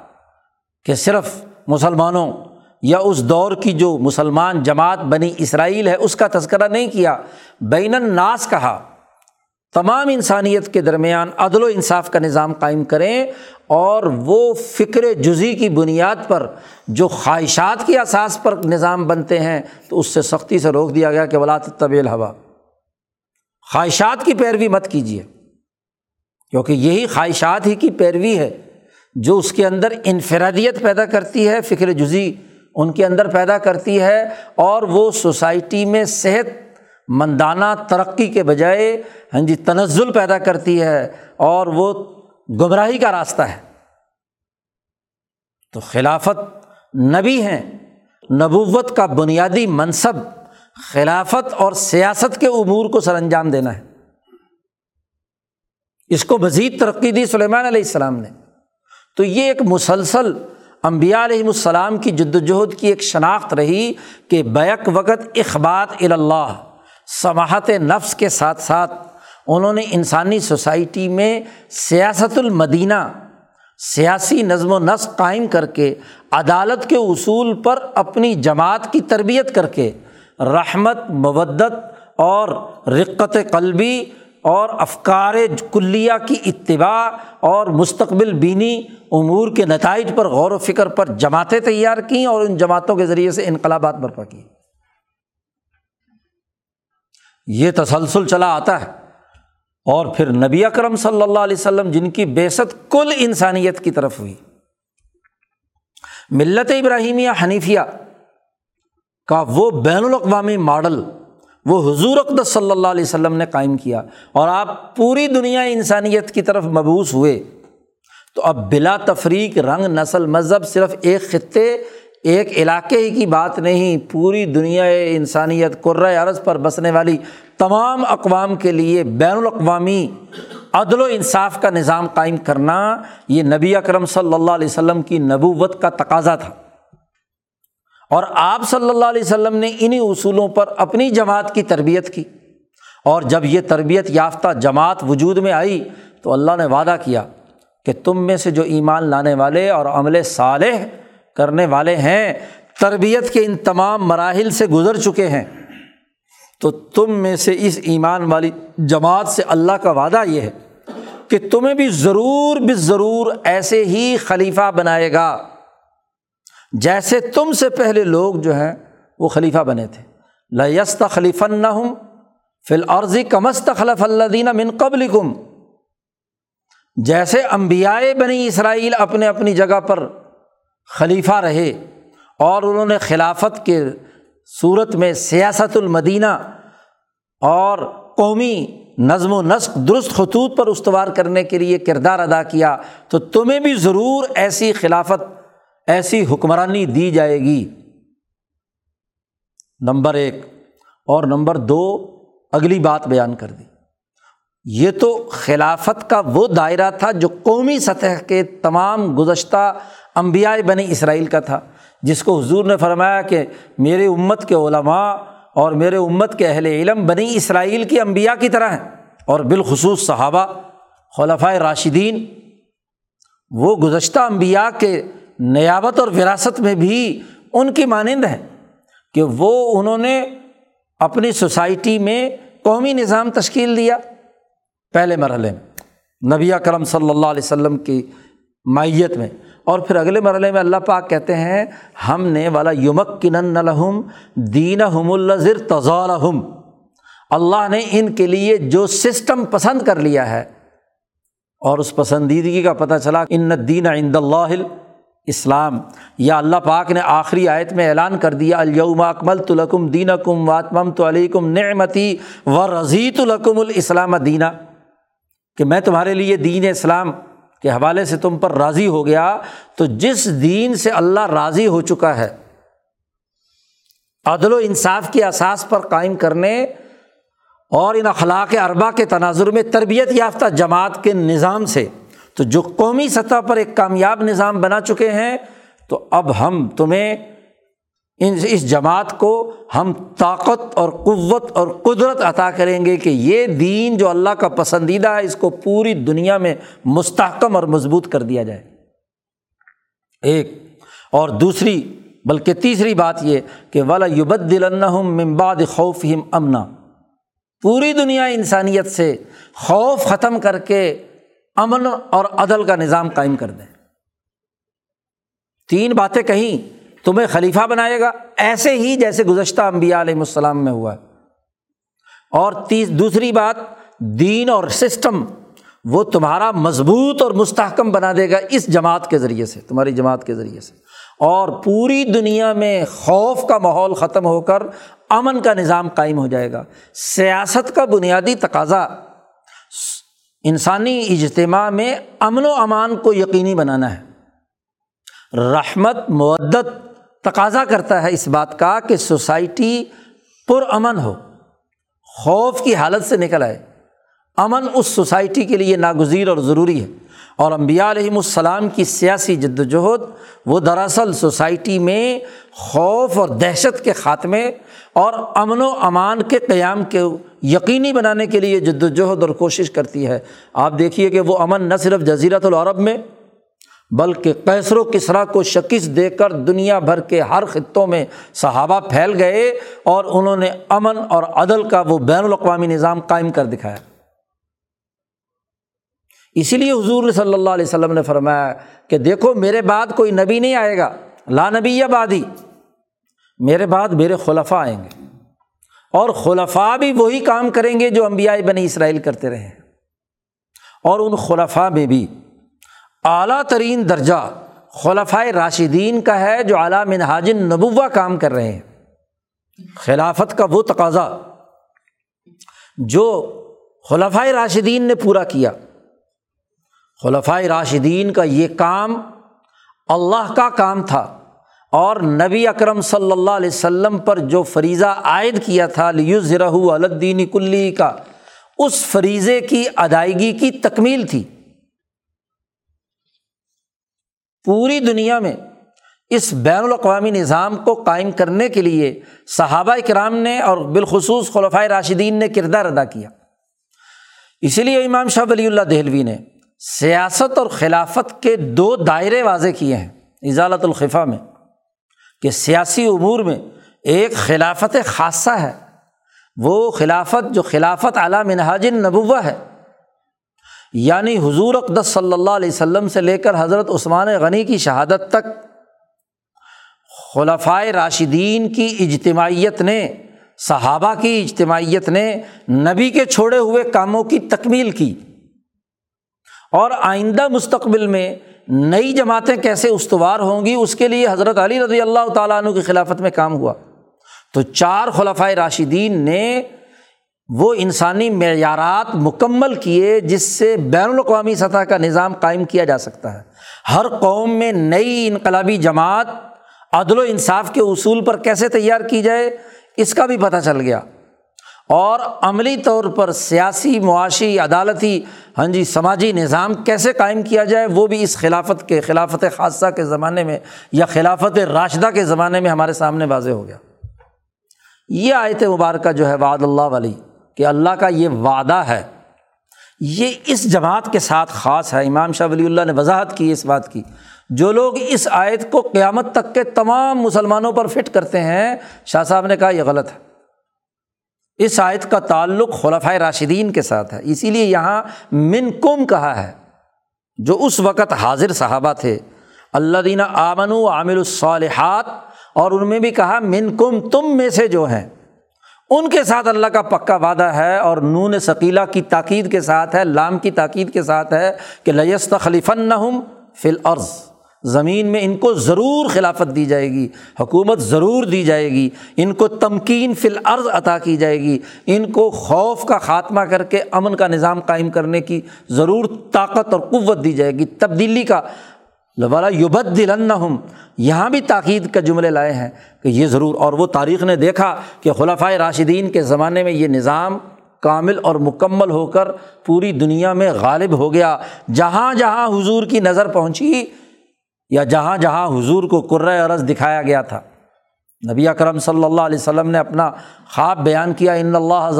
کہ صرف مسلمانوں یا اس دور کی جو مسلمان جماعت بنی اسرائیل ہے، اس کا تذکرہ نہیں کیا۔ بین الناس کہا۔ تمام انسانیت کے درمیان عدل و انصاف کا نظام قائم کریں اور وہ فکر جزی کی بنیاد پر جو خواہشات کی اساس پر نظام بنتے ہیں، تو اس سے سختی سے روک دیا گیا کہ ولاۃ طویل ہوا خواہشات کی پیروی مت کیجیے کیونکہ یہی خواہشات ہی کی پیروی ہے، جو اس کے اندر انفرادیت پیدا کرتی ہے، فکر جزی ان کے اندر پیدا کرتی ہے، اور وہ سوسائٹی میں صحت مندانہ ترقی کے بجائے ہاں جی تنزل پیدا کرتی ہے، اور وہ گمراہی کا راستہ ہے۔ تو خلافت نبی ہیں، نبوت کا بنیادی منصب خلافت اور سیاست کے امور کو سر انجام دینا ہے۔ اس کو مزید ترقی دی سلیمان علیہ السلام نے۔ تو یہ ایک مسلسل امبیا علیہم السلام کی جد وجہد کی ایک شناخت رہی کہ بیک وقت اخبات اللہ سماحت نفس کے ساتھ ساتھ انہوں نے انسانی سوسائٹی میں سیاست المدینہ، سیاسی نظم و نسق قائم کر کے، عدالت کے اصول پر اپنی جماعت کی تربیت کر کے، رحمت، مودت اور رقت قلبی اور افکار کلیہ کی اتباع اور مستقبل بینی امور کے نتائج پر غور و فکر پر جماعتیں تیار کیں اور ان جماعتوں کے ذریعے سے انقلابات برپا کیے۔ یہ تسلسل چلا آتا ہے اور پھر نبی اکرم صلی اللہ علیہ وسلم جن کی بیست کل انسانیت کی طرف ہوئی۔ ملت ابراہیمیہ حنیفیہ کا وہ بین الاقوامی ماڈل وہ حضور اقدس صلی اللہ علیہ وسلم نے قائم کیا اور آپ پوری دنیا انسانیت کی طرف مبوس ہوئے۔ تو اب بلا تفریق رنگ، نسل، مذہب صرف ایک خطے، ایک علاقے ہی کی بات نہیں، پوری دنیا انسانیت عرض پر بسنے والی تمام اقوام کے لیے بین الاقوامی عدل و انصاف کا نظام قائم کرنا یہ نبی اکرم صلی اللہ علیہ وسلم کی نبوت کا تقاضا تھا۔ اور آپ صلی اللہ علیہ وسلم نے انہیں اصولوں پر اپنی جماعت کی تربیت کی۔ اور جب یہ تربیت یافتہ جماعت وجود میں آئی تو اللہ نے وعدہ کیا کہ تم میں سے جو ایمان لانے والے اور عمل صالح کرنے والے ہیں، تربیت کے ان تمام مراحل سے گزر چکے ہیں۔ تو تم میں سے اس ایمان والی جماعت سے اللہ کا وعدہ یہ ہے کہ تمہیں بھی ضرور بھی ضرور ایسے ہی خلیفہ بنائے گا۔ جیسے تم سے پہلے لوگ جو ہیں وہ خلیفہ بنے تھے۔ لست خلیف نہ ہوں فی العرضی کمست خلف اللہ دینا من قبل کم جیسے امبیائے بنی اسرائیل اپنے اپنی جگہ پر خلیفہ رہے اور انہوں نے خلافت کے صورت میں سیاست المدینہ اور قومی نظم و نسق درست خطوط پر استوار کرنے کے لیے کردار ادا کیا، تو تمہیں بھی ضرور ایسی خلافت ایسی حکمرانی دی جائے گی۔ نمبر ایک۔ اور نمبر دو، اگلی بات بیان کر دی۔ یہ تو خلافت کا وہ دائرہ تھا جو قومی سطح کے تمام گزشتہ امبیا بنی اسرائیل کا تھا، جس کو حضور نے فرمایا کہ میرے امت کے علماء اور میرے امت کے اہل علم بنی اسرائیل کی امبیا کی طرح ہیں۔ اور بالخصوص صحابہ خلفۂ راشدین، وہ گزشتہ امبیا کے نیابت اور وراثت میں بھی ان کی مانند ہے کہ وہ انہوں نے اپنی سوسائٹی میں قومی نظام تشکیل دیا پہلے مرحلے میں، نبی کرم صلی اللہ علیہ وسلم کی مائیت میں۔ اور پھر اگلے مرحلے میں اللہ پاک کہتے ہیں، ہم نے والا یمک کنن الحم دین ہم الزر تضالحم اللہ نے ان کے لیے جو سسٹم پسند کر لیا ہے، اور اس پسندیدگی کا پتہ چلا، ان دین عند اللہ اسلام، یا اللہ پاک نے آخری آیت میں اعلان کر دیا الوم اکمل تلکم دین کم واتمم تو علیکم نعمتی و رضیت الکم الاسلام دینہ کہ میں تمہارے لیے دین اسلام کے حوالے سے تم پر راضی ہو گیا، تو جس دین سے اللہ راضی ہو چکا ہے، عدل و انصاف کی اثاث پر قائم کرنے اور ان اخلاق اربا کے تناظر میں تربیت یافتہ جماعت کے نظام سے تو جو قومی سطح پر ایک کامیاب نظام بنا چکے ہیں، تو اب ہم تمہیں ان اس جماعت کو ہم طاقت اور قوت اور قدرت عطا کریں گے کہ یہ دین جو اللہ کا پسندیدہ ہے، اس کو پوری دنیا میں مستحکم اور مضبوط کر دیا جائے۔ ایک، اور دوسری، بلکہ تیسری بات یہ کہ والا یوبد دل ممباد خوف ہم امنا پوری دنیا انسانیت سے خوف ختم کر کے امن اور عدل کا نظام قائم کر دیں۔ تین باتیں کہیں، تمہیں خلیفہ بنائے گا، ایسے ہی جیسے گزشتہ امبیا علیہ السلام میں ہوا۔ ہے اور تیس، دوسری بات، دین اور سسٹم، وہ تمہارا مضبوط اور مستحکم بنا دے گا اس جماعت کے ذریعے سے، تمہاری جماعت کے ذریعے سے۔ اور پوری دنیا میں خوف کا ماحول ختم ہو کر امن کا نظام قائم ہو جائے گا۔ سیاست کا بنیادی تقاضا انسانی اجتماع میں امن و امان کو یقینی بنانا ہے۔ رحمت معدت تقاضا کرتا ہے اس بات کا کہ سوسائٹی پرامن ہو۔ خوف کی حالت سے نکل آئے۔ امن اس سوسائٹی کے لیے ناگزیر اور ضروری ہے۔ اور امبیا علیہم السلام کی سیاسی جد وجہد وہ دراصل سوسائٹی میں خوف اور دہشت کے خاتمے اور امن و امان کے قیام کے یقینی بنانے کے لیے جد وجہد اور کوشش کرتی ہے۔ آپ دیکھیے کہ وہ امن نہ صرف جزیرت العرب میں، بلکہ کیسر و کسرا کو شکست دے کر دنیا بھر کے ہر خطوں میں صحابہ پھیل گئے اور انہوں نے امن اور عدل کا وہ بین الاقوامی نظام قائم کر دکھایا۔ اسی لیے حضور صلی اللہ علیہ وسلم نے فرمایا کہ دیکھو، میرے بعد کوئی نبی نہیں آئے گا، لا نبی یا بادی میرے بعد میرے خلفہ آئیں گے۔ اور خلفاء بھی وہی کام کریں گے جو امبیائی بنی اسرائیل کرتے رہے اور ان خلفاء میں بھی اعلیٰ ترین درجہ خلفۂ راشدین کا ہے جو اعلیٰ منہاجن نبوا کام کر رہے ہیں۔ خلافت کا وہ تقاضا جو خلفۂ راشدین نے پورا کیا۔ خلفۂ راشدین کا یہ کام اللہ کا کام تھا۔ اور نبی اکرم صلی اللہ علیہ وسلم پر جو فریضہ عائد کیا تھا لیوزرہ الدین کلی کا، اس فریضے کی ادائیگی کی تکمیل تھی۔ پوری دنیا میں اس بین الاقوامی نظام کو قائم کرنے کے لیے صحابہ کرام نے اور بالخصوص خلفۂ راشدین نے کردار ادا کیا۔ اسی لیے امام شاہ ولی اللہ دہلوی نے سیاست اور خلافت کے دو دائرے واضح کیے ہیں۔ اجالت الخفا میں۔ کہ سیاسی امور میں ایک خلافت خاصہ ہے۔ وہ خلافت جو خلافت اعلیٰ منہاجن نبوہ ہے۔ یعنی حضور اقدس صلی اللہ علیہ وسلم سے لے کر حضرت عثمان غنی کی شہادت تک خلفائے راشدین کی اجتماعیت نے، صحابہ کی اجتماعیت نے نبی کے چھوڑے ہوئے کاموں کی تکمیل کی۔ اور آئندہ مستقبل میں نئی جماعتیں کیسے استوار ہوں گی؟ اس کے لیے حضرت علی رضی اللہ تعالیٰ عنہ کی خلافت میں کام ہوا۔ تو چار خلفۂ راشدین نے وہ انسانی معیارات مکمل کیے جس سے بین الاقوامی سطح کا نظام قائم کیا جا سکتا ہے۔ ہر قوم میں نئی انقلابی جماعت عدل و انصاف کے اصول پر کیسے تیار کی جائے، اس کا بھی پتہ چل گیا۔ اور عملی طور پر سیاسی، معاشی، عدالتی ہاں جی سماجی نظام کیسے قائم کیا جائے، وہ بھی اس خلافت کے، خلافت خاصہ کے زمانے میں یا خلافت راشدہ کے زمانے میں ہمارے سامنے واضح ہو گیا۔ یہ آیت مبارکہ جو ہے وعد اللہ والی، کہ اللہ کا یہ وعدہ ہے، یہ اس جماعت کے ساتھ خاص ہے۔ امام شاہ ولی اللہ نے وضاحت کی، اس بات کی۔ جو لوگ اس آیت کو قیامت تک کے تمام مسلمانوں پر فٹ کرتے ہیں، شاہ صاحب نے کہا یہ غلط ہے۔ اس آیت کا تعلق خلفۂ راشدین کے ساتھ ہے۔ اسی لیے یہاں من کم کہا ہے، جو اس وقت حاضر صحابہ تھے۔ اللہ دینا آمن و عامل الصالحات، اور ان میں بھی کہا من کم تم میں سے جو ہیں۔ ان کے ساتھ اللہ کا پکا وعدہ ہے، اور نون ثقیلا کی تاکید کے ساتھ ہے، لام کی تاکید کے ساتھ ہے کہ لیست خلیفن نہ ہم فل عرض زمین میں ان کو ضرور خلافت دی جائے گی، حکومت ضرور دی جائے گی، ان کو تمکین فی العرض عطا کی جائے گی، ان کو خوف کا خاتمہ کر کے امن کا نظام قائم کرنے کی ضرور طاقت اور قوت دی جائے گی، تبدیلی کا۔ لبالا یوبد دلن یا جہاں جہاں حضور کو عرض دکھایا گیا تھا۔ نبی اکرم صلی اللہ علیہ وسلم نے اپنا خواب بیان کیا، ان اللہ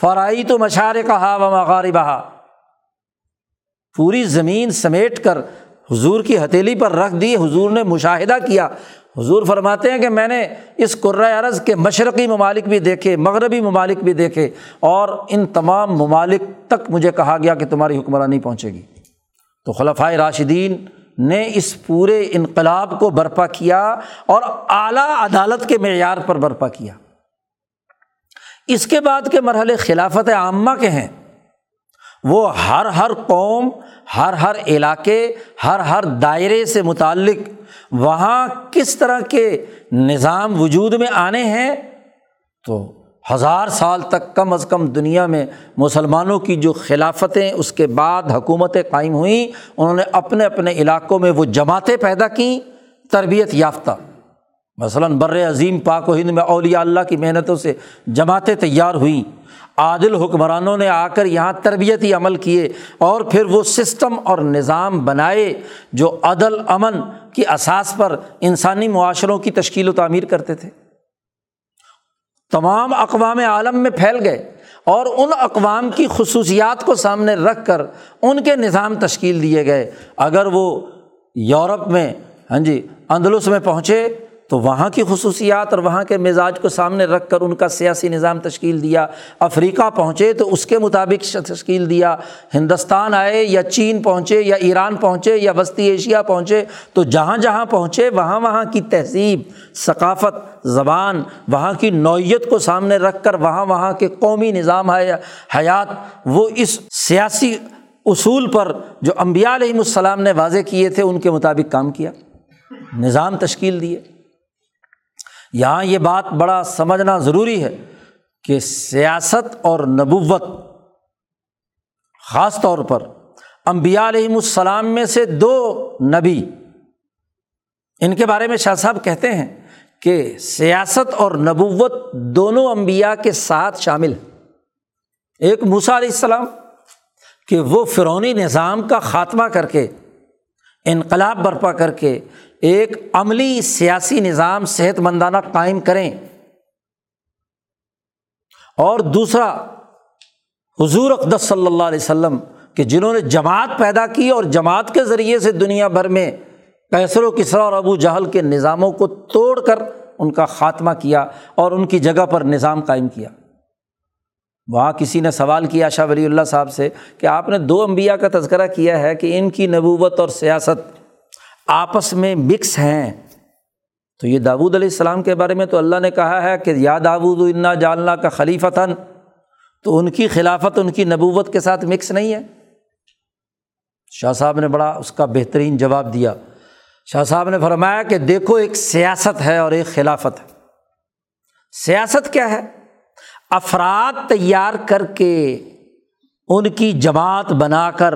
فرائی تو مشارے کا ہا و مغاربہ پوری زمین سمیٹ کر حضور کی ہتھیلی پر رکھ دی، حضور نے مشاہدہ کیا۔ حضور فرماتے ہیں کہ میں نے اس عرض کے مشرقی ممالک بھی دیکھے، مغربی ممالک بھی دیکھے اور ان تمام ممالک تک مجھے کہا گیا کہ تمہاری حکمرانی پہنچے گی۔ تو خلفۂ راشدین نے اس پورے انقلاب کو برپا کیا اور اعلیٰ عدالت کے معیار پر برپا کیا۔ اس کے بعد کے مرحلے خلافت عامہ کے ہیں۔ وہ ہر ہر قوم، ہر ہر علاقے، ہر ہر دائرے سے متعلق وہاں کس طرح کے نظام وجود میں آنے ہیں تو ہزار سال تک کم از کم دنیا میں مسلمانوں کی جو خلافتیں اس کے بعد حکومتیں قائم ہوئیں، انہوں نے اپنے اپنے علاقوں میں وہ جماعتیں پیدا کیں، تربیت یافتہ۔ مثلاً بر عظیم پاک و ہند میں اولیاء اللہ کی محنتوں سے جماعتیں تیار ہوئیں۔ عادل حکمرانوں نے آ کر یہاں تربیتی عمل کیے اور پھر وہ سسٹم اور نظام بنائے جو عدل امن کی اساس پر انسانی معاشروں کی تشکیل و تعمیر کرتے تھے۔ تمام اقوام عالم میں پھیل گئے اور ان اقوام کی خصوصیات کو سامنے رکھ کر ان کے نظام تشکیل دیے گئے۔ اگر وہ یورپ میں ہاں جی اندلس میں پہنچے تو وہاں کی خصوصیات اور وہاں کے مزاج کو سامنے رکھ کر ان کا سیاسی نظام تشکیل دیا، افریقہ پہنچے تو اس کے مطابق تشکیل دیا۔ ہندوستان آئے یا چین پہنچے یا ایران پہنچے یا وسطی ایشیا پہنچے تو جہاں جہاں پہنچے وہاں وہاں کی تہذیب، ثقافت، زبان، وہاں کی نوعیت کو سامنے رکھ کر وہاں وہاں کے قومی نظام ہے، حیات، وہ اس سیاسی اصول پر جو امبیا علیہم السلام نے واضح کیے تھے، ان کے مطابق کام کیا، نظام تشکیل دیے۔ یہاں یہ بات بڑا سمجھنا ضروری ہے کہ سیاست اور نبوت خاص طور پر امبیا علیہم السلام میں سے دو نبی، ان کے بارے میں شاہ صاحب کہتے ہیں کہ سیاست اور نبوت دونوں امبیا کے ساتھ شامل ایک موسا علیہ السلام کہ وہ فرونی نظام کا خاتمہ کر کے، انقلاب برپا کر کے ایک عملی سیاسی نظام صحت مندانہ قائم کریں۔ اور دوسرا، حضور اقدس صلی اللہ علیہ وسلم کہ جنہوں نے جماعت پیدا کی اور جماعت کے ذریعے سے دنیا بھر میں کیسر و کسرا اور ابو جہل کے نظاموں کو توڑ کر ان کا خاتمہ کیا اور ان کی جگہ پر نظام قائم کیا۔ وہاں کسی نے سوال کیا شاہ ولی اللہ صاحب سے کہ آپ نے دو امبیا کا تذکرہ کیا ہے کہ ان کی نبوت اور سیاست آپس میں مکس ہیں۔ تو یہ داود علیہ السلام کے بارے میں تو اللہ نے کہا ہے کہ یا داود انا جالنا کا خلیفتاً۔ تو ان کی خلافت، ان کی نبوت کے ساتھ مکس نہیں ہے۔ شاہ صاحب نے بڑا اس کا بہترین جواب دیا۔ شاہ صاحب نے فرمایا کہ دیکھو ایک سیاست ہے اور ایک خلافت ہے۔ سیاست کیا ہے؟ افراد تیار کر کے ان کی جماعت بنا کر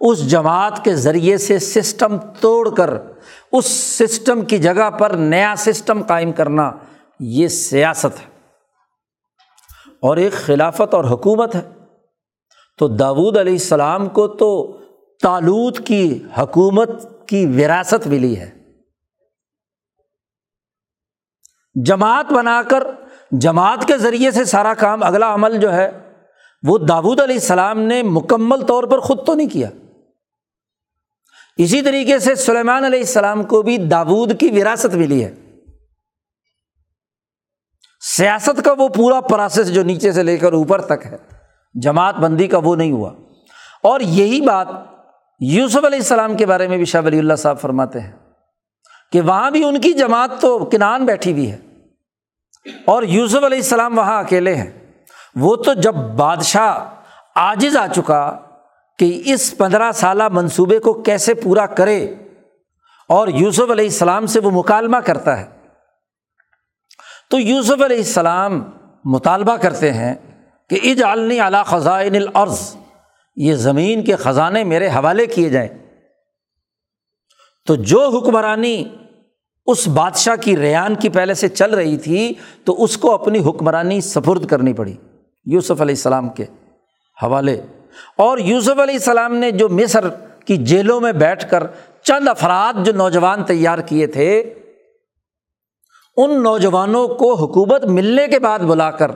اس جماعت کے ذریعے سے سسٹم توڑ کر، اس سسٹم کی جگہ پر نیا سسٹم قائم کرنا یہ سیاست ہے۔ اور ایک خلافت اور حکومت ہے۔ تو داود علیہ السلام کو تو تالوت کی حکومت کی وراثت ملی ہے۔ جماعت بنا کر، جماعت کے ذریعے سے سارا کام، اگلا عمل جو ہے، وہ داود علیہ السلام نے مکمل طور پر خود تو نہیں کیا۔ اسی طریقے سے سلیمان علیہ السلام کو بھی داود کی وراثت ملی ہے۔ سیاست کا وہ پورا پروسیس جو نیچے سے لے کر اوپر تک ہے، جماعت بندی کا وہ نہیں ہوا۔ اور یہی بات یوسف علیہ السلام کے بارے میں بھی شاہ ولی اللہ صاحب فرماتے ہیں کہ وہاں بھی ان کی جماعت تو کنان بیٹھی ہوئی ہے۔ اور یوسف علیہ السلام وہاں اکیلے ہیں۔ وہ تو جب بادشاہ آجز آ چکا کہ اس پندرہ سالہ منصوبے کو کیسے پورا کرے اور یوسف علیہ السلام سے وہ مکالمہ کرتا ہے۔ تو یوسف علیہ السلام مطالبہ کرتے ہیں کہ اج عالنی خزائن العرض یہ زمین کے خزانے میرے حوالے کیے جائیں۔ تو جو حکمرانی اس بادشاہ کی ریان کی پہلے سے چل رہی تھی، تو اس کو اپنی حکمرانی سفرد کرنی پڑی۔ یوسف علیہ السلام کے حوالے۔ اور یوسف علیہ السلام نے جو مصر کی جیلوں میں بیٹھ کر چند افراد جو نوجوان تیار کیے تھے، ان نوجوانوں کو حکومت ملنے کے بعد بلا کر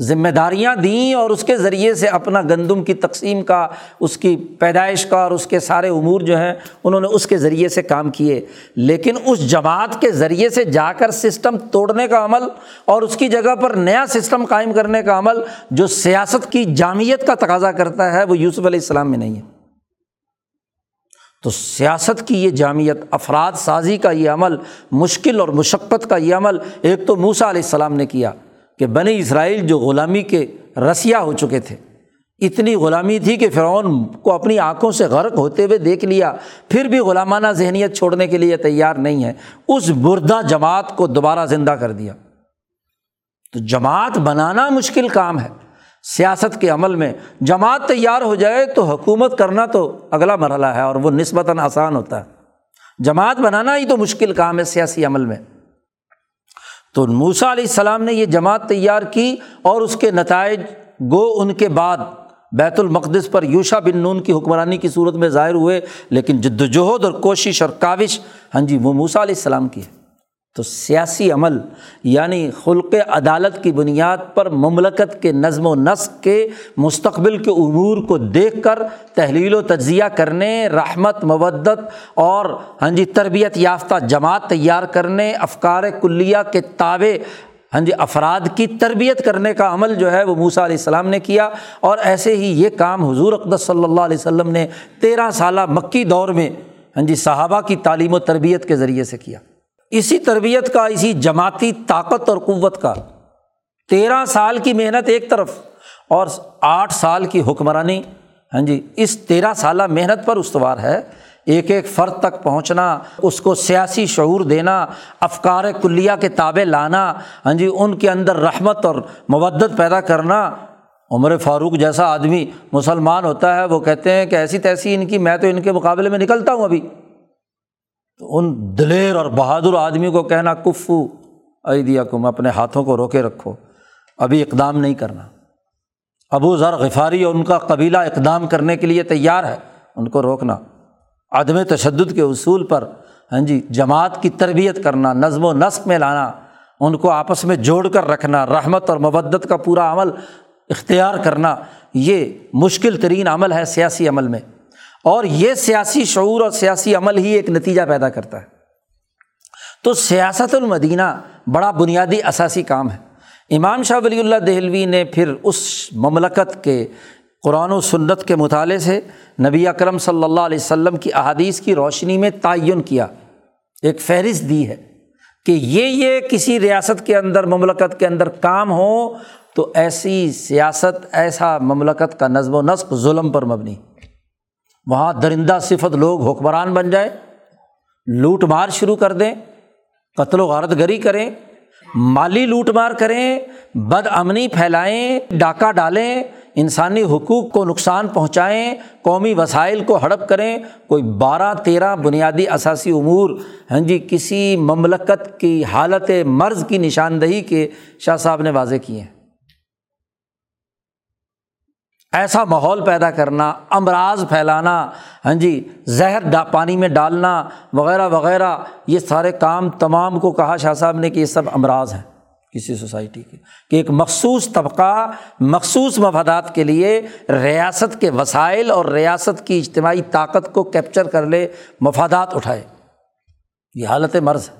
ذمہ داریاں دیں اور اس کے ذریعے سے اپنا گندم کی تقسیم کا، اس کی پیدائش کا اور اس کے سارے امور جو ہیں، انہوں نے اس کے ذریعے سے کام کیے۔ لیکن اس جماعت کے ذریعے سے جا کر سسٹم توڑنے کا عمل اور اس کی جگہ پر نیا سسٹم قائم کرنے کا عمل، جو سیاست کی جامعت کا تقاضا کرتا ہے، وہ یوسف علیہ السلام میں نہیں ہے۔ تو سیاست کی یہ جامعت افراد سازی کا یہ عمل، مشکل اور مشقت کا یہ عمل، ایک تو موسا علیہ السلام نے کیا۔ کہ بنی اسرائیل جو غلامی کے رسیا ہو چکے تھے، اتنی غلامی تھی کہ فرعون کو اپنی آنکھوں سے غرق ہوتے ہوئے دیکھ لیا، پھر بھی غلامانہ ذہنیت چھوڑنے کے لیے تیار نہیں ہے۔ اس بردہ جماعت کو دوبارہ زندہ کر دیا۔ تو جماعت بنانا مشکل کام ہے۔ سیاست کے عمل میں جماعت تیار ہو جائے تو حکومت کرنا تو اگلا مرحلہ ہے اور وہ نسبتاً آسان ہوتا ہے۔ جماعت بنانا ہی تو مشکل کام ہے سیاسی عمل میں۔ تو موسا علیہ السلام نے یہ جماعت تیار کی اور اس کے نتائج گو ان کے بعد بیت المقدس پر یوشا بن نون کی حکمرانی کی صورت میں ظاہر ہوئے، لیکن جد وجہد اور کوشش اور کاوش ہاں جی وہ موسا علیہ السلام کی ہے۔ تو سیاسی عمل یعنی خلق عدالت کی بنیاد پر مملکت کے نظم و نسق کے مستقبل کے امور کو دیکھ کر تحلیل و تجزیہ کرنے، رحمت، مودت اور ہاں جی تربیت یافتہ جماعت تیار کرنے، افکار کلیہ کے تابع ہاں جی افراد کی تربیت کرنے کا عمل جو ہے وہ موسا علیہ السلام نے کیا اور ایسے ہی یہ کام حضور اقدس صلی اللہ علیہ وسلم نے تیرہ سالہ مکی دور میں ہاں جی صحابہ کی تعلیم و تربیت کے ذریعے سے کیا۔ اسی تربیت کا، اسی جماعتی طاقت اور قوت کا۔ تیرہ سال کی محنت ایک طرف اور آٹھ سال کی حکمرانی۔ ہاں جی اس تیرہ سالہ محنت پر استوار ہے۔ ایک ایک فرد تک پہنچنا، اس کو سیاسی شعور دینا، افکار کلیہ کے تابے لانا ہاں جی ان کے اندر رحمت اور مودت پیدا کرنا۔ عمر فاروق جیسا آدمی مسلمان ہوتا ہے، وہ کہتے ہیں کہ ایسی تیسی ان کی، میں تو ان کے مقابلے میں نکلتا ہوں ابھی۔ تو ان دلیر اور بہادر آدمی کو کہنا، کفو دیا کم اپنے ہاتھوں کو روکے رکھو، ابھی اقدام نہیں کرنا۔ ابو ذر غفاری اور ان کا قبیلہ اقدام کرنے کے لیے تیار ہے، ان کو روکنا۔ عدم تشدد کے اصول پر ہاں جی جماعت کی تربیت کرنا، نظم و نسق میں لانا، ان کو آپس میں جوڑ کر رکھنا، رحمت اور مبت کا پورا عمل اختیار کرنا، یہ مشکل ترین عمل ہے سیاسی عمل میں۔ اور یہ سیاسی شعور اور سیاسی عمل ہی ایک نتیجہ پیدا کرتا ہے۔ تو سیاست المدینہ بڑا بنیادی اثاثی کام ہے۔ امام شاہ ولی اللہ دہلوی نے پھر اس مملکت کے قرآن و سنت کے مطالعے سے نبی اکرم صلی اللہ علیہ وسلم کی احادیث کی روشنی میں تعین کیا۔ ایک فہرست دی ہے کہ یہ یہ کسی ریاست کے اندر، مملکت کے اندر کام ہو تو ایسی سیاست، ایسا مملکت کا نظم و نسق ظلم پر مبنی۔ وہاں درندہ صفت لوگ حکمران بن جائیں، لوٹ مار شروع کر دیں، قتل و غارت گری کریں، مالی لوٹ مار کریں، بد امنی پھیلائیں، ڈاکہ ڈالیں، انسانی حقوق کو نقصان پہنچائیں، قومی وسائل کو ہڑپ کریں، کوئی بارہ تیرہ بنیادی اثاثی امور۔ ہاں جی کسی مملکت کی حالت مرض کی نشاندہی کے شاہ صاحب نے واضح کیے ہیں۔ ایسا ماحول پیدا کرنا، امراض پھیلانا ہاں جی زہر ڈا، پانی میں ڈالنا، وغیرہ وغیرہ، یہ سارے کام تمام کو کہا شاہ صاحب نے کہ یہ سب امراض ہیں کسی سوسائٹی کے، کہ ایک مخصوص طبقہ، مخصوص مفادات کے لیے ریاست کے وسائل اور ریاست کی اجتماعی طاقت کو کیپچر کر لے، مفادات اٹھائے۔ یہ حالت مرض ہے۔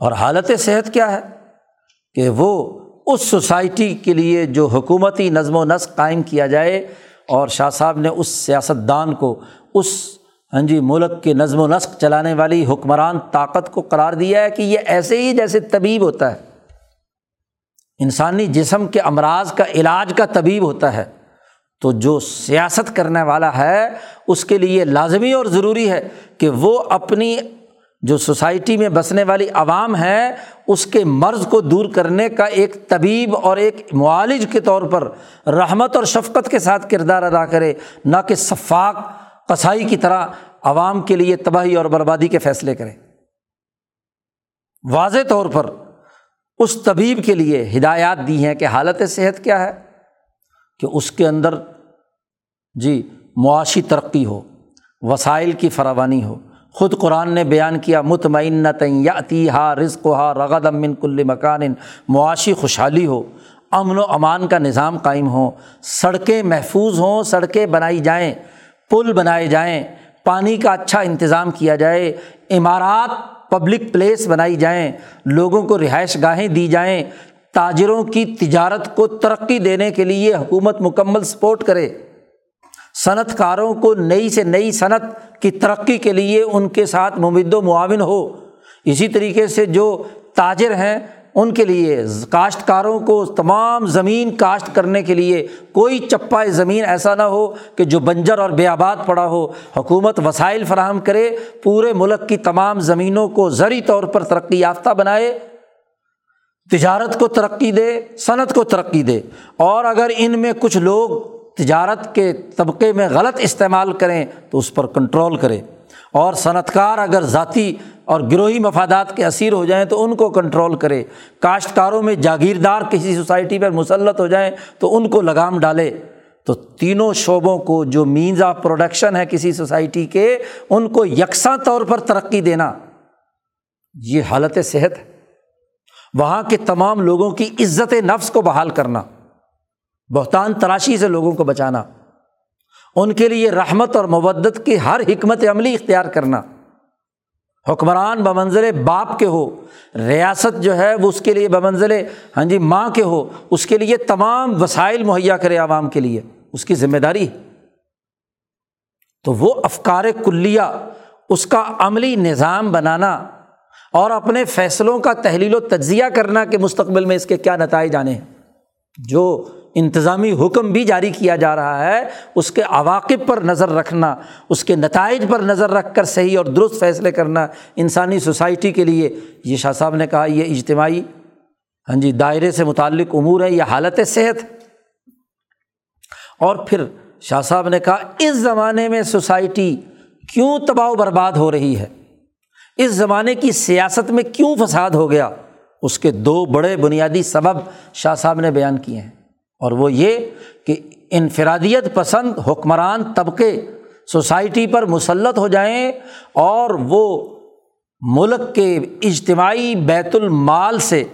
اور حالت صحت کیا ہے؟ کہ وہ اس سوسائٹی کے لیے جو حکومتی نظم و نسق قائم کیا جائے اور شاہ صاحب نے اس سیاست دان کو اس ہاں جی ملک کے نظم و نسق چلانے والی حکمران طاقت کو قرار دیا ہے کہ یہ ایسے ہی جیسے طبیب ہوتا ہے۔ انسانی جسم کے امراض کا علاج کا طبیب ہوتا ہے۔ تو جو سیاست کرنے والا ہے، اس کے لیے لازمی اور ضروری ہے کہ وہ اپنی جو سوسائٹی میں بسنے والی عوام ہے، اس کے مرض کو دور کرنے کا ایک طبیب اور ایک معالج کے طور پر رحمت اور شفقت کے ساتھ کردار ادا کرے، نہ کہ شفاق قسائی کی طرح عوام کے لیے تباہی اور بربادی کے فیصلے کرے۔ واضح طور پر اس طبیب کے لیے ہدایات دی ہیں کہ حالت صحت کیا ہے، کہ اس کے اندر جی معاشی ترقی ہو، وسائل کی فراوانی ہو۔ خود قرآن نے بیان کیا مطمئن یا ہا رزق ہا رغد امن کل مکان، معاشی خوشحالی ہو، امن و امان کا نظام قائم ہو، سڑکیں محفوظ ہوں، سڑکیں بنائی جائیں، پل بنائے جائیں، پانی کا اچھا انتظام کیا جائے، عمارات پبلک پلیس بنائی جائیں، لوگوں کو رہائش گاہیں دی جائیں، تاجروں کی تجارت کو ترقی دینے کے لیے حکومت مکمل سپورٹ کرے۔ صنعت کاروں کو نئی سے نئی صنعت کی ترقی کے لیے ان کے ساتھ ممد و معاون ہو۔ اسی طریقے سے جو تاجر ہیں، ان کے لیے، کاشتکاروں کو تمام زمین کاشت کرنے کے لیے کوئی چپا زمین ایسا نہ ہو کہ جو بنجر اور بے آباد پڑا ہو۔ حکومت وسائل فراہم کرے، پورے ملک کی تمام زمینوں کو زرعی طور پر ترقی یافتہ بنائے۔ تجارت کو ترقی دے، صنعت کو ترقی دے۔ اور اگر ان میں کچھ لوگ تجارت کے طبقے میں غلط استعمال کریں تو اس پر کنٹرول کرے اور صنعت کار اگر ذاتی اور گروہی مفادات کے اسیر ہو جائیں تو ان کو کنٹرول کرے کاشتکاروں میں جاگیردار کسی سوسائٹی پر مسلط ہو جائیں تو ان کو لگام ڈالے تو تینوں شعبوں کو جو مینز آف پروڈکشن ہے کسی سوسائٹی کے، ان کو یکساں طور پر ترقی دینا۔ یہ حالت صحت ہے۔ وہاں کے تمام لوگوں کی عزت نفس کو بحال کرنا۔ بہتان تراشی سے لوگوں کو بچانا، ان کے لیے رحمت اور مبت کی ہر حکمت عملی اختیار کرنا۔ حکمران بمنزل باپ کے ہو، ریاست جو ہے وہ اس کے لیے بمنزل ہاں جی ماں کے ہو، اس کے لیے تمام وسائل مہیا کرے عوام کے لیے، اس کی ذمہ داری۔ تو وہ افکار کلیہ، اس کا عملی نظام بنانا اور اپنے فیصلوں کا تحلیل و تجزیہ کرنا کہ مستقبل میں اس کے کیا نتائج آنے ہیں۔ جو انتظامی حکم بھی جاری کیا جا رہا ہے، اس کے عواقب پر نظر رکھنا، اس کے نتائج پر نظر رکھ کر صحیح اور درست فیصلے کرنا انسانی سوسائٹی کے لیے۔ یہ شاہ صاحب نے کہا، یہ اجتماعی ہاں جی دائرے سے متعلق امور ہے یہ حالت صحت۔ اور پھر شاہ صاحب نے کہا، اس زمانے میں سوسائٹی کیوں تباہ و برباد ہو رہی ہے؟ اس زمانے کی سیاست میں کیوں فساد ہو گیا؟ اس کے دو بڑے بنیادی سبب شاہ صاحب نے بیان کیے ہیں۔ اور وہ یہ کہ انفرادیت پسند حکمران طبقے سوسائٹی پر مسلط ہو جائیں اور وہ ملک کے اجتماعی بیت المال سے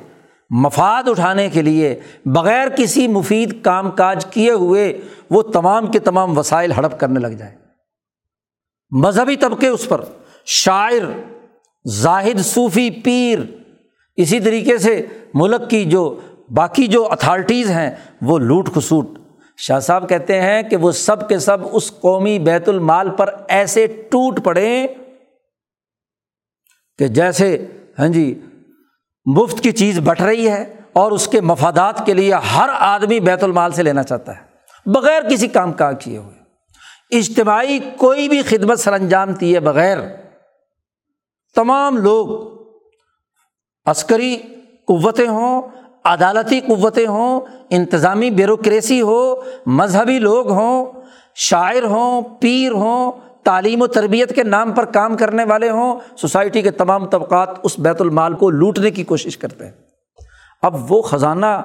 مفاد اٹھانے کے لیے بغیر کسی مفید کام کاج کیے ہوئے وہ تمام کے تمام وسائل ہڑپ کرنے لگ جائیں۔ مذہبی طبقے اس پر، شاعر، زاہد، صوفی، پیر، اسی طریقے سے ملک کی جو باقی جو اتھارٹیز ہیں، وہ لوٹ خسوٹ شاہ صاحب کہتے ہیں کہ وہ سب کے سب اس قومی بیت المال پر ایسے ٹوٹ پڑے کہ جیسے ہاں جی مفت کی چیز بٹ رہی ہے اور اس کے مفادات کے لیے ہر آدمی بیت المال سے لینا چاہتا ہے، بغیر کسی کام کاج کیے ہوئے۔ اجتماعی کوئی بھی خدمت سر انجام دیے بغیر۔ تمام لوگ عسکری قوتیں ہوں عدالتی قوتیں ہوں، انتظامی بیوروکریسی ہو، مذہبی لوگ ہوں، شاعر ہوں، پیر ہوں، تعلیم و تربیت کے نام پر کام کرنے والے ہوں، سوسائٹی کے تمام طبقات اس بیت المال کو لوٹنے کی کوشش کرتے ہیں۔ اب وہ خزانہ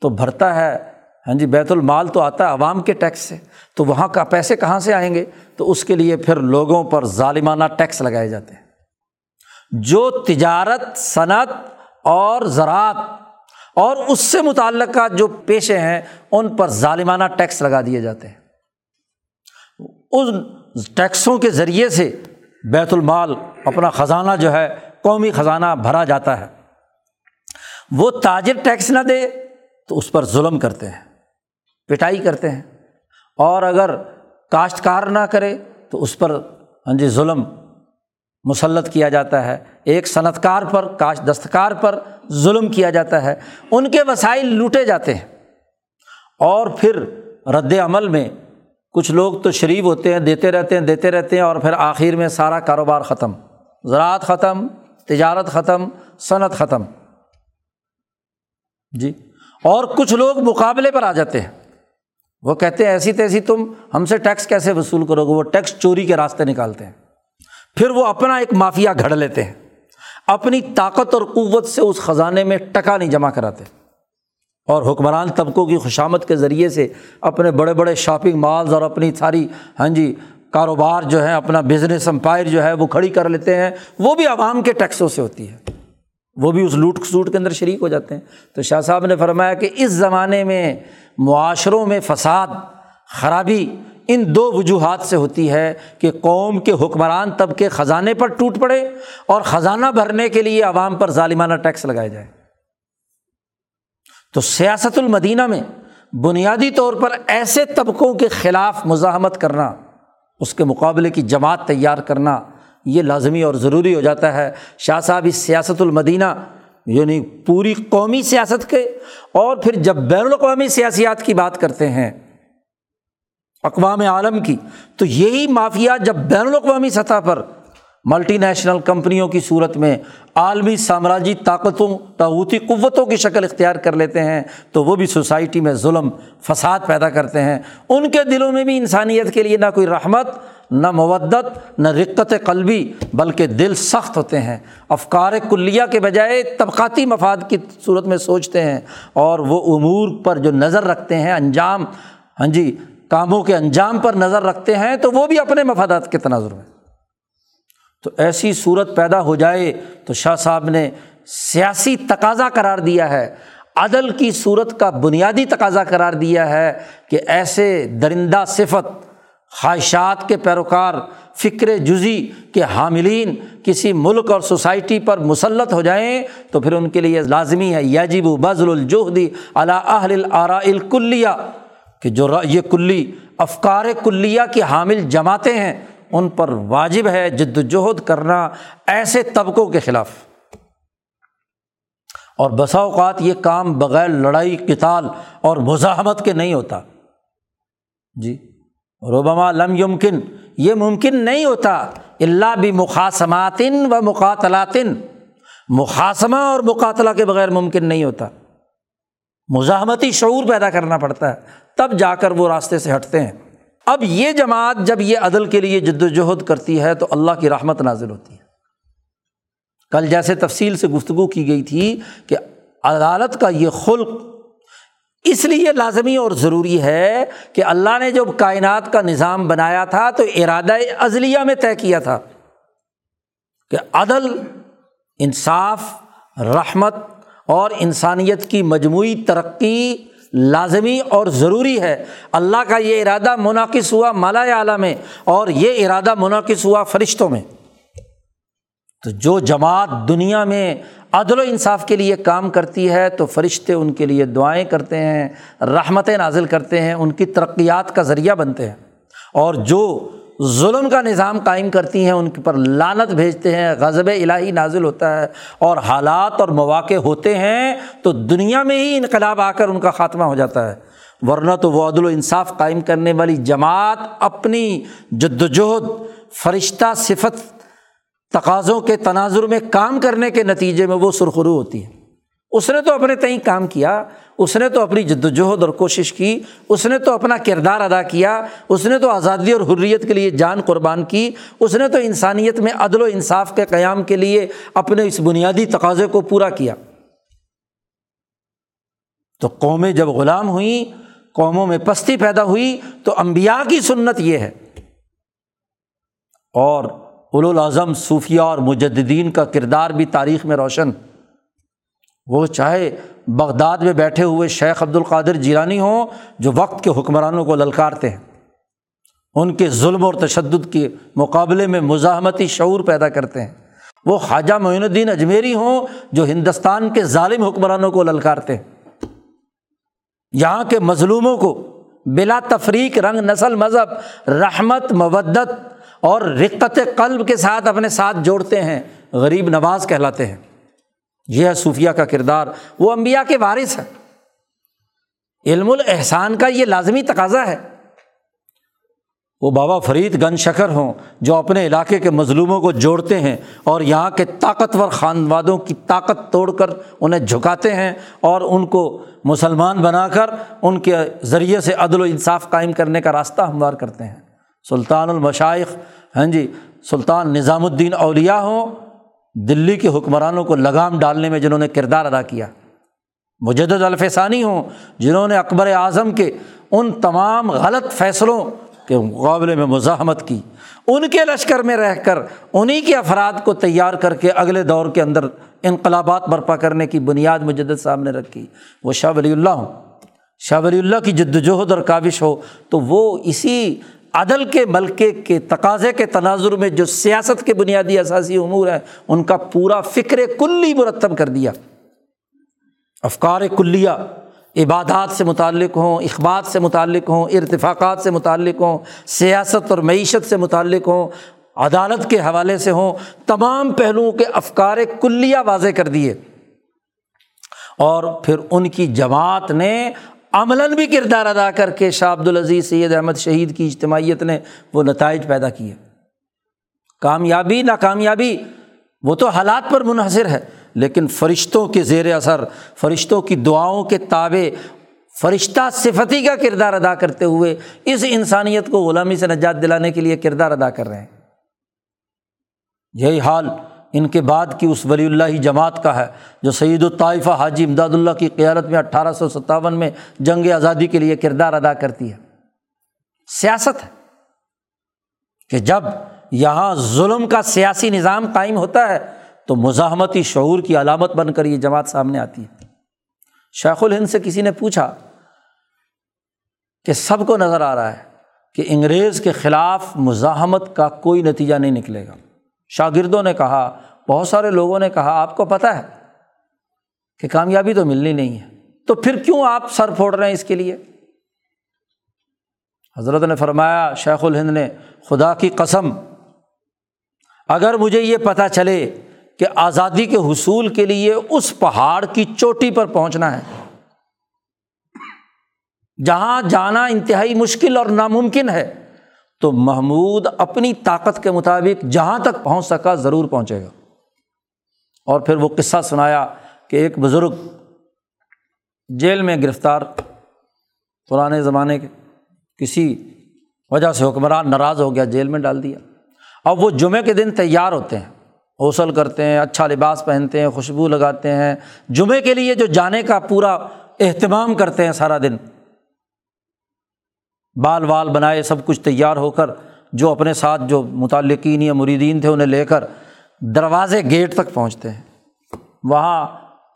تو بھرتا ہے ہاں جی بیت المال تو آتا ہے عوام کے ٹیکس سے، تو وہاں کا پیسے کہاں سے آئیں گے؟ تو اس کے لیے پھر لوگوں پر ظالمانہ ٹیکس لگائے جاتے ہیں۔ جو تجارت، صنعت اور زراعت اور اس سے متعلقہ جو پیشے ہیں، ان پر ظالمانہ ٹیکس لگا دیے جاتے ہیں۔ ان ٹیکسوں کے ذریعے سے بیت المال اپنا خزانہ جو ہے، قومی خزانہ بھرا جاتا ہے۔ وہ تاجر ٹیکس نہ دے تو اس پر ظلم کرتے ہیں، پٹائی کرتے ہیں۔ اور اگر کاشتکار نہ کرے تو اس پر ہاں جی ظلم مسلط کیا جاتا ہے۔ ایک صنعت کار پر، کاش دستکار پر ظلم کیا جاتا ہے۔ ان کے وسائل لوٹے جاتے ہیں۔ اور پھر رد عمل میں کچھ لوگ تو شریف ہوتے ہیں، دیتے رہتے ہیں، دیتے رہتے ہیں اور پھر آخر میں سارا کاروبار ختم۔ زراعت ختم، تجارت ختم، صنعت ختم۔ جی۔ اور کچھ لوگ مقابلے پر آ جاتے ہیں۔ وہ کہتے ہیں، ایسی تیسی تم ہم سے ٹیکس کیسے وصول کرو گے؟ وہ ٹیکس چوری کے راستے نکالتے ہیں۔ پھر وہ اپنا ایک مافیا گھڑ لیتے ہیں۔ اپنی طاقت اور قوت سے اس خزانے میں ٹکا نہیں جمع کراتے۔ اور حکمران طبقوں کی خوشامد کے ذریعے سے اپنے بڑے بڑے شاپنگ مالز اور اپنی ساری ہاں جی کاروبار جو ہے، اپنا بزنس امپائر جو ہے، وہ کھڑی کر لیتے ہیں۔ وہ بھی عوام کے ٹیکسوں سے ہوتی ہے۔ وہ بھی اس لوٹ سوٹ کے اندر شریک ہو جاتے ہیں۔ تو شاہ صاحب نے فرمایا کہ اس زمانے میں معاشروں میں فساد، خرابی ان دو وجوہات سے ہوتی ہے کہ قوم کے حکمران طبقے خزانے پر ٹوٹ پڑے اور خزانہ بھرنے کے لیے عوام پر ظالمانہ ٹیکس لگائے جائے۔ تو سیاست المدینہ میں بنیادی طور پر ایسے طبقوں کے خلاف مزاحمت کرنا، اس کے مقابلے کی جماعت تیار کرنا، یہ لازمی اور ضروری ہو جاتا ہے۔ شاہ صاحب، اس سیاست المدینہ یعنی پوری قومی سیاست کے اور پھر جب بین الاقوامی سیاسیات کی بات کرتے ہیں اقوام عالم کی۔ تو یہی مافیا جب بین الاقوامی سطح پر ملٹی نیشنل کمپنیوں کی صورت میں عالمی سامراجی طاقتوں تعوتی قوتوں کی شکل اختیار کر لیتے ہیں، تو وہ بھی سوسائٹی میں ظلم، فساد پیدا کرتے ہیں۔ ان کے دلوں میں بھی انسانیت کے لیے نہ کوئی رحمت، نہ مودت، نہ رقت قلبی، بلکہ دل سخت ہوتے ہیں۔ افکار کلیہ کے بجائے طبقاتی مفاد کی صورت میں سوچتے ہیں۔ اور وہ امور پر جو نظر رکھتے ہیں، انجام ہاں جی کاموں کے انجام پر نظر رکھتے ہیں تو وہ بھی اپنے مفادات کے تناظر میں۔ تو ایسی صورت پیدا ہو جائے تو شاہ صاحب نے سیاسی تقاضا قرار دیا ہے۔ عدل کی صورت کا بنیادی تقاضا قرار دیا ہے کہ ایسے درندہ صفت، خواہشات کے پیروکار، فکر جزی کے حاملین کسی ملک اور سوسائٹی پر مسلط ہو جائیں تو پھر ان کے لیے لازمی ہے یجب و بزل الجہدی علا اہل العرا الکلیہ۔ کہ جو یہ کلی، افکار کلیہ کی حامل جماعتیں ہیں، ان پر واجب ہے جد وجہد کرنا ایسے طبقوں کے خلاف۔ اور بسا اوقات یہ کام بغیر لڑائی کتال اور مزاحمت کے نہیں ہوتا۔ جی روبما لم یمکن، یہ ممکن نہیں ہوتا اللہ بھی مقاصماتن و مقاتلاتن مقاصمہ اور مقاتلہ کے بغیر ممکن نہیں ہوتا۔ مزاحمتی شعور پیدا کرنا پڑتا ہے۔ تب جا کر وہ راستے سے ہٹتے ہیں۔ اب یہ جماعت جب یہ عدل کے لیے جد وجہد کرتی ہے تو اللہ کی رحمت نازل ہوتی ہے۔ کل جیسے تفصیل سے گفتگو کی گئی تھی کہ عدالت کا یہ خلق اس لیے لازمی اور ضروری ہے کہ اللہ نے جب کائنات کا نظام بنایا تھا تو ارادہ عضلیہ میں طے کیا تھا کہ عدل، انصاف، رحمت اور انسانیت کی مجموعی ترقی لازمی اور ضروری ہے۔ اللہ کا یہ ارادہ منعقد ہوا مالا اعلیٰ میں اور یہ ارادہ منعقد ہوا فرشتوں میں۔ تو جو جماعت دنیا میں عدل و انصاف کے لیے کام کرتی ہے، تو فرشتے ان کے لیے دعائیں کرتے ہیں، رحمتیں نازل کرتے ہیں، ان کی ترقیات کا ذریعہ بنتے ہیں۔ اور جو ظلم کا نظام قائم کرتی ہیں، ان کے پر لانت بھیجتے ہیں، غضب الہی نازل ہوتا ہے اور حالات اور مواقع ہوتے ہیں تو دنیا میں ہی انقلاب آ کر ان کا خاتمہ ہو جاتا ہے۔ ورنہ تو وہ عدل و انصاف قائم کرنے والی جماعت اپنی جد وجہد فرشتہ صفت، تقاضوں کے تناظر میں کام کرنے کے نتیجے میں وہ سرخرو ہوتی ہے۔ اس نے تو اپنے تئیں کام کیا، اس نے تو اپنی جد وجہد اور کوشش کی، اس نے تو اپنا کردار ادا کیا، اس نے تو آزادی اور حریت کے لیے جان قربان کی، اس نے تو انسانیت میں عدل و انصاف کے قیام کے لیے اپنے اس بنیادی تقاضے کو پورا کیا۔ تو قومیں جب غلام ہوئیں، قوموں میں پستی پیدا ہوئی، تو امبیا کی سنت یہ ہے۔ اور الاظم صوفیہ اور مجدین کا کردار بھی تاریخ میں روشن۔ وہ چاہے بغداد میں بیٹھے ہوئے شیخ عبد القادر جیرانی ہوں جو وقت کے حکمرانوں کو للکارتے ہیں۔ ان کے ظلم اور تشدد کے مقابلے میں مزاحمتی شعور پیدا کرتے ہیں۔ وہ خواجہ معین الدین اجمیری ہوں جو ہندوستان کے ظالم حکمرانوں کو للکارتے ہیں۔ یہاں کے مظلوموں کو بلا تفریق رنگ نسل مذہب، رحمت، مودت اور رقت قلب کے ساتھ اپنے ساتھ جوڑتے ہیں، غریب نواز کہلاتے ہیں۔ یہ ہے صوفیہ کا کردار، وہ امبیا کے وارث ہے علم الاحسان کا یہ لازمی تقاضا ہے۔ وہ بابا فرید گن شکر ہوں جو اپنے علاقے کے مظلوموں کو جوڑتے ہیں اور یہاں کے طاقتور خاندوادوں کی طاقت توڑ کر انہیں جھکاتے ہیں اور ان کو مسلمان بنا کر ان کے ذریعے سے عدل و انصاف قائم کرنے کا راستہ ہموار کرتے ہیں۔ سلطان المشائق ہاں جی سلطان نظام الدین اولیا ہوں۔ دلی کے حکمرانوں کو لگام ڈالنے میں جنہوں نے کردار ادا کیا۔ مجد الفسانی ہوں، جنہوں نے اکبر اعظم کے ان تمام غلط فیصلوں کے مقابلے میں مزاحمت کی۔ ان کے لشکر میں رہ کر انہیں کے افراد کو تیار کر کے اگلے دور کے اندر انقلابات برپا کرنے کی بنیاد مجدد صاحب نے رکھی۔ وہ شاہ ولی اللہ ہوں۔ شاہ ولی اللہ کی جد وجہد اور کاوش ہو تو وہ اسی عدل کے ملکے کے تقاضے کے تناظر میں جو سیاست کے بنیادی اثاثی امور ہیں، ان کا پورا فکر کلی مرتب کر دیا۔ افکار کلیہ عبادات سے متعلق ہوں، اخبات سے متعلق ہوں، ارتفاقات سے متعلق ہوں، سیاست اور معیشت سے متعلق ہوں، عدالت کے حوالے سے ہوں، تمام پہلوؤں کے افکار کلیہ واضح کر دیے۔ اور پھر ان کی جماعت نے عملاً بھی کردار ادا کر کے شاہ عبد العزیز سید احمد شہید کی اجتماعیت نے وہ نتائج پیدا کیے۔ کامیابی، ناکامیابی، وہ تو حالات پر منحصر ہے، لیکن فرشتوں کے زیر اثر، فرشتوں کی دعاؤں کے تابع، فرشتہ صفتی کا کردار ادا کرتے ہوئے اس انسانیت کو غلامی سے نجات دلانے کے لیے کردار ادا کر رہے ہیں۔ یہی حال ان کے بعد کی اس ولی اللہ جماعت کا ہے، جو سعید الطائفہ حاجی امداد اللہ کی قیادت میں اٹھارہ سو ستاون میں جنگ آزادی کے لیے کردار ادا کرتی ہے۔ سیاست ہے کہ جب یہاں ظلم کا سیاسی نظام قائم ہوتا ہے تو مزاحمتی شعور کی علامت بن کر یہ جماعت سامنے آتی ہے۔ شیخ الہند سے کسی نے پوچھا کہ سب کو نظر آ رہا ہے کہ انگریز کے خلاف مزاحمت کا کوئی نتیجہ نہیں نکلے گا۔ شاگردوں نے کہا، بہت سارے لوگوں نے کہا، آپ کو پتہ ہے کہ کامیابی تو ملنی نہیں ہے۔ تو پھر کیوں آپ سر پھوڑ رہے ہیں اس کے لیے؟ حضرت نے فرمایا، شیخ الہند نے، خدا کی قسم، اگر مجھے یہ پتہ چلے کہ آزادی کے حصول کے لیے اس پہاڑ کی چوٹی پر پہنچنا ہے، جہاں جانا انتہائی مشکل اور ناممکن ہے تو محمود اپنی طاقت کے مطابق جہاں تک پہنچ سکا ضرور پہنچے گا۔ اور پھر وہ قصہ سنایا کہ ایک بزرگ جیل میں گرفتار، پرانے زمانے کے کسی وجہ سے حکمران ناراض ہو گیا، جیل میں ڈال دیا۔ اب وہ جمعے کے دن تیار ہوتے ہیں، غسل کرتے ہیں اچھا لباس پہنتے ہیں، خوشبو لگاتے ہیں۔ جمعے کے لیے جو جانے کا پورا اہتمام کرتے ہیں سارا دن بال وال بنائے، سب کچھ تیار ہو کر جو اپنے ساتھ جو متعلقین یا مریدین تھے انہیں لے کر دروازے گیٹ تک پہنچتے ہیں۔ وہاں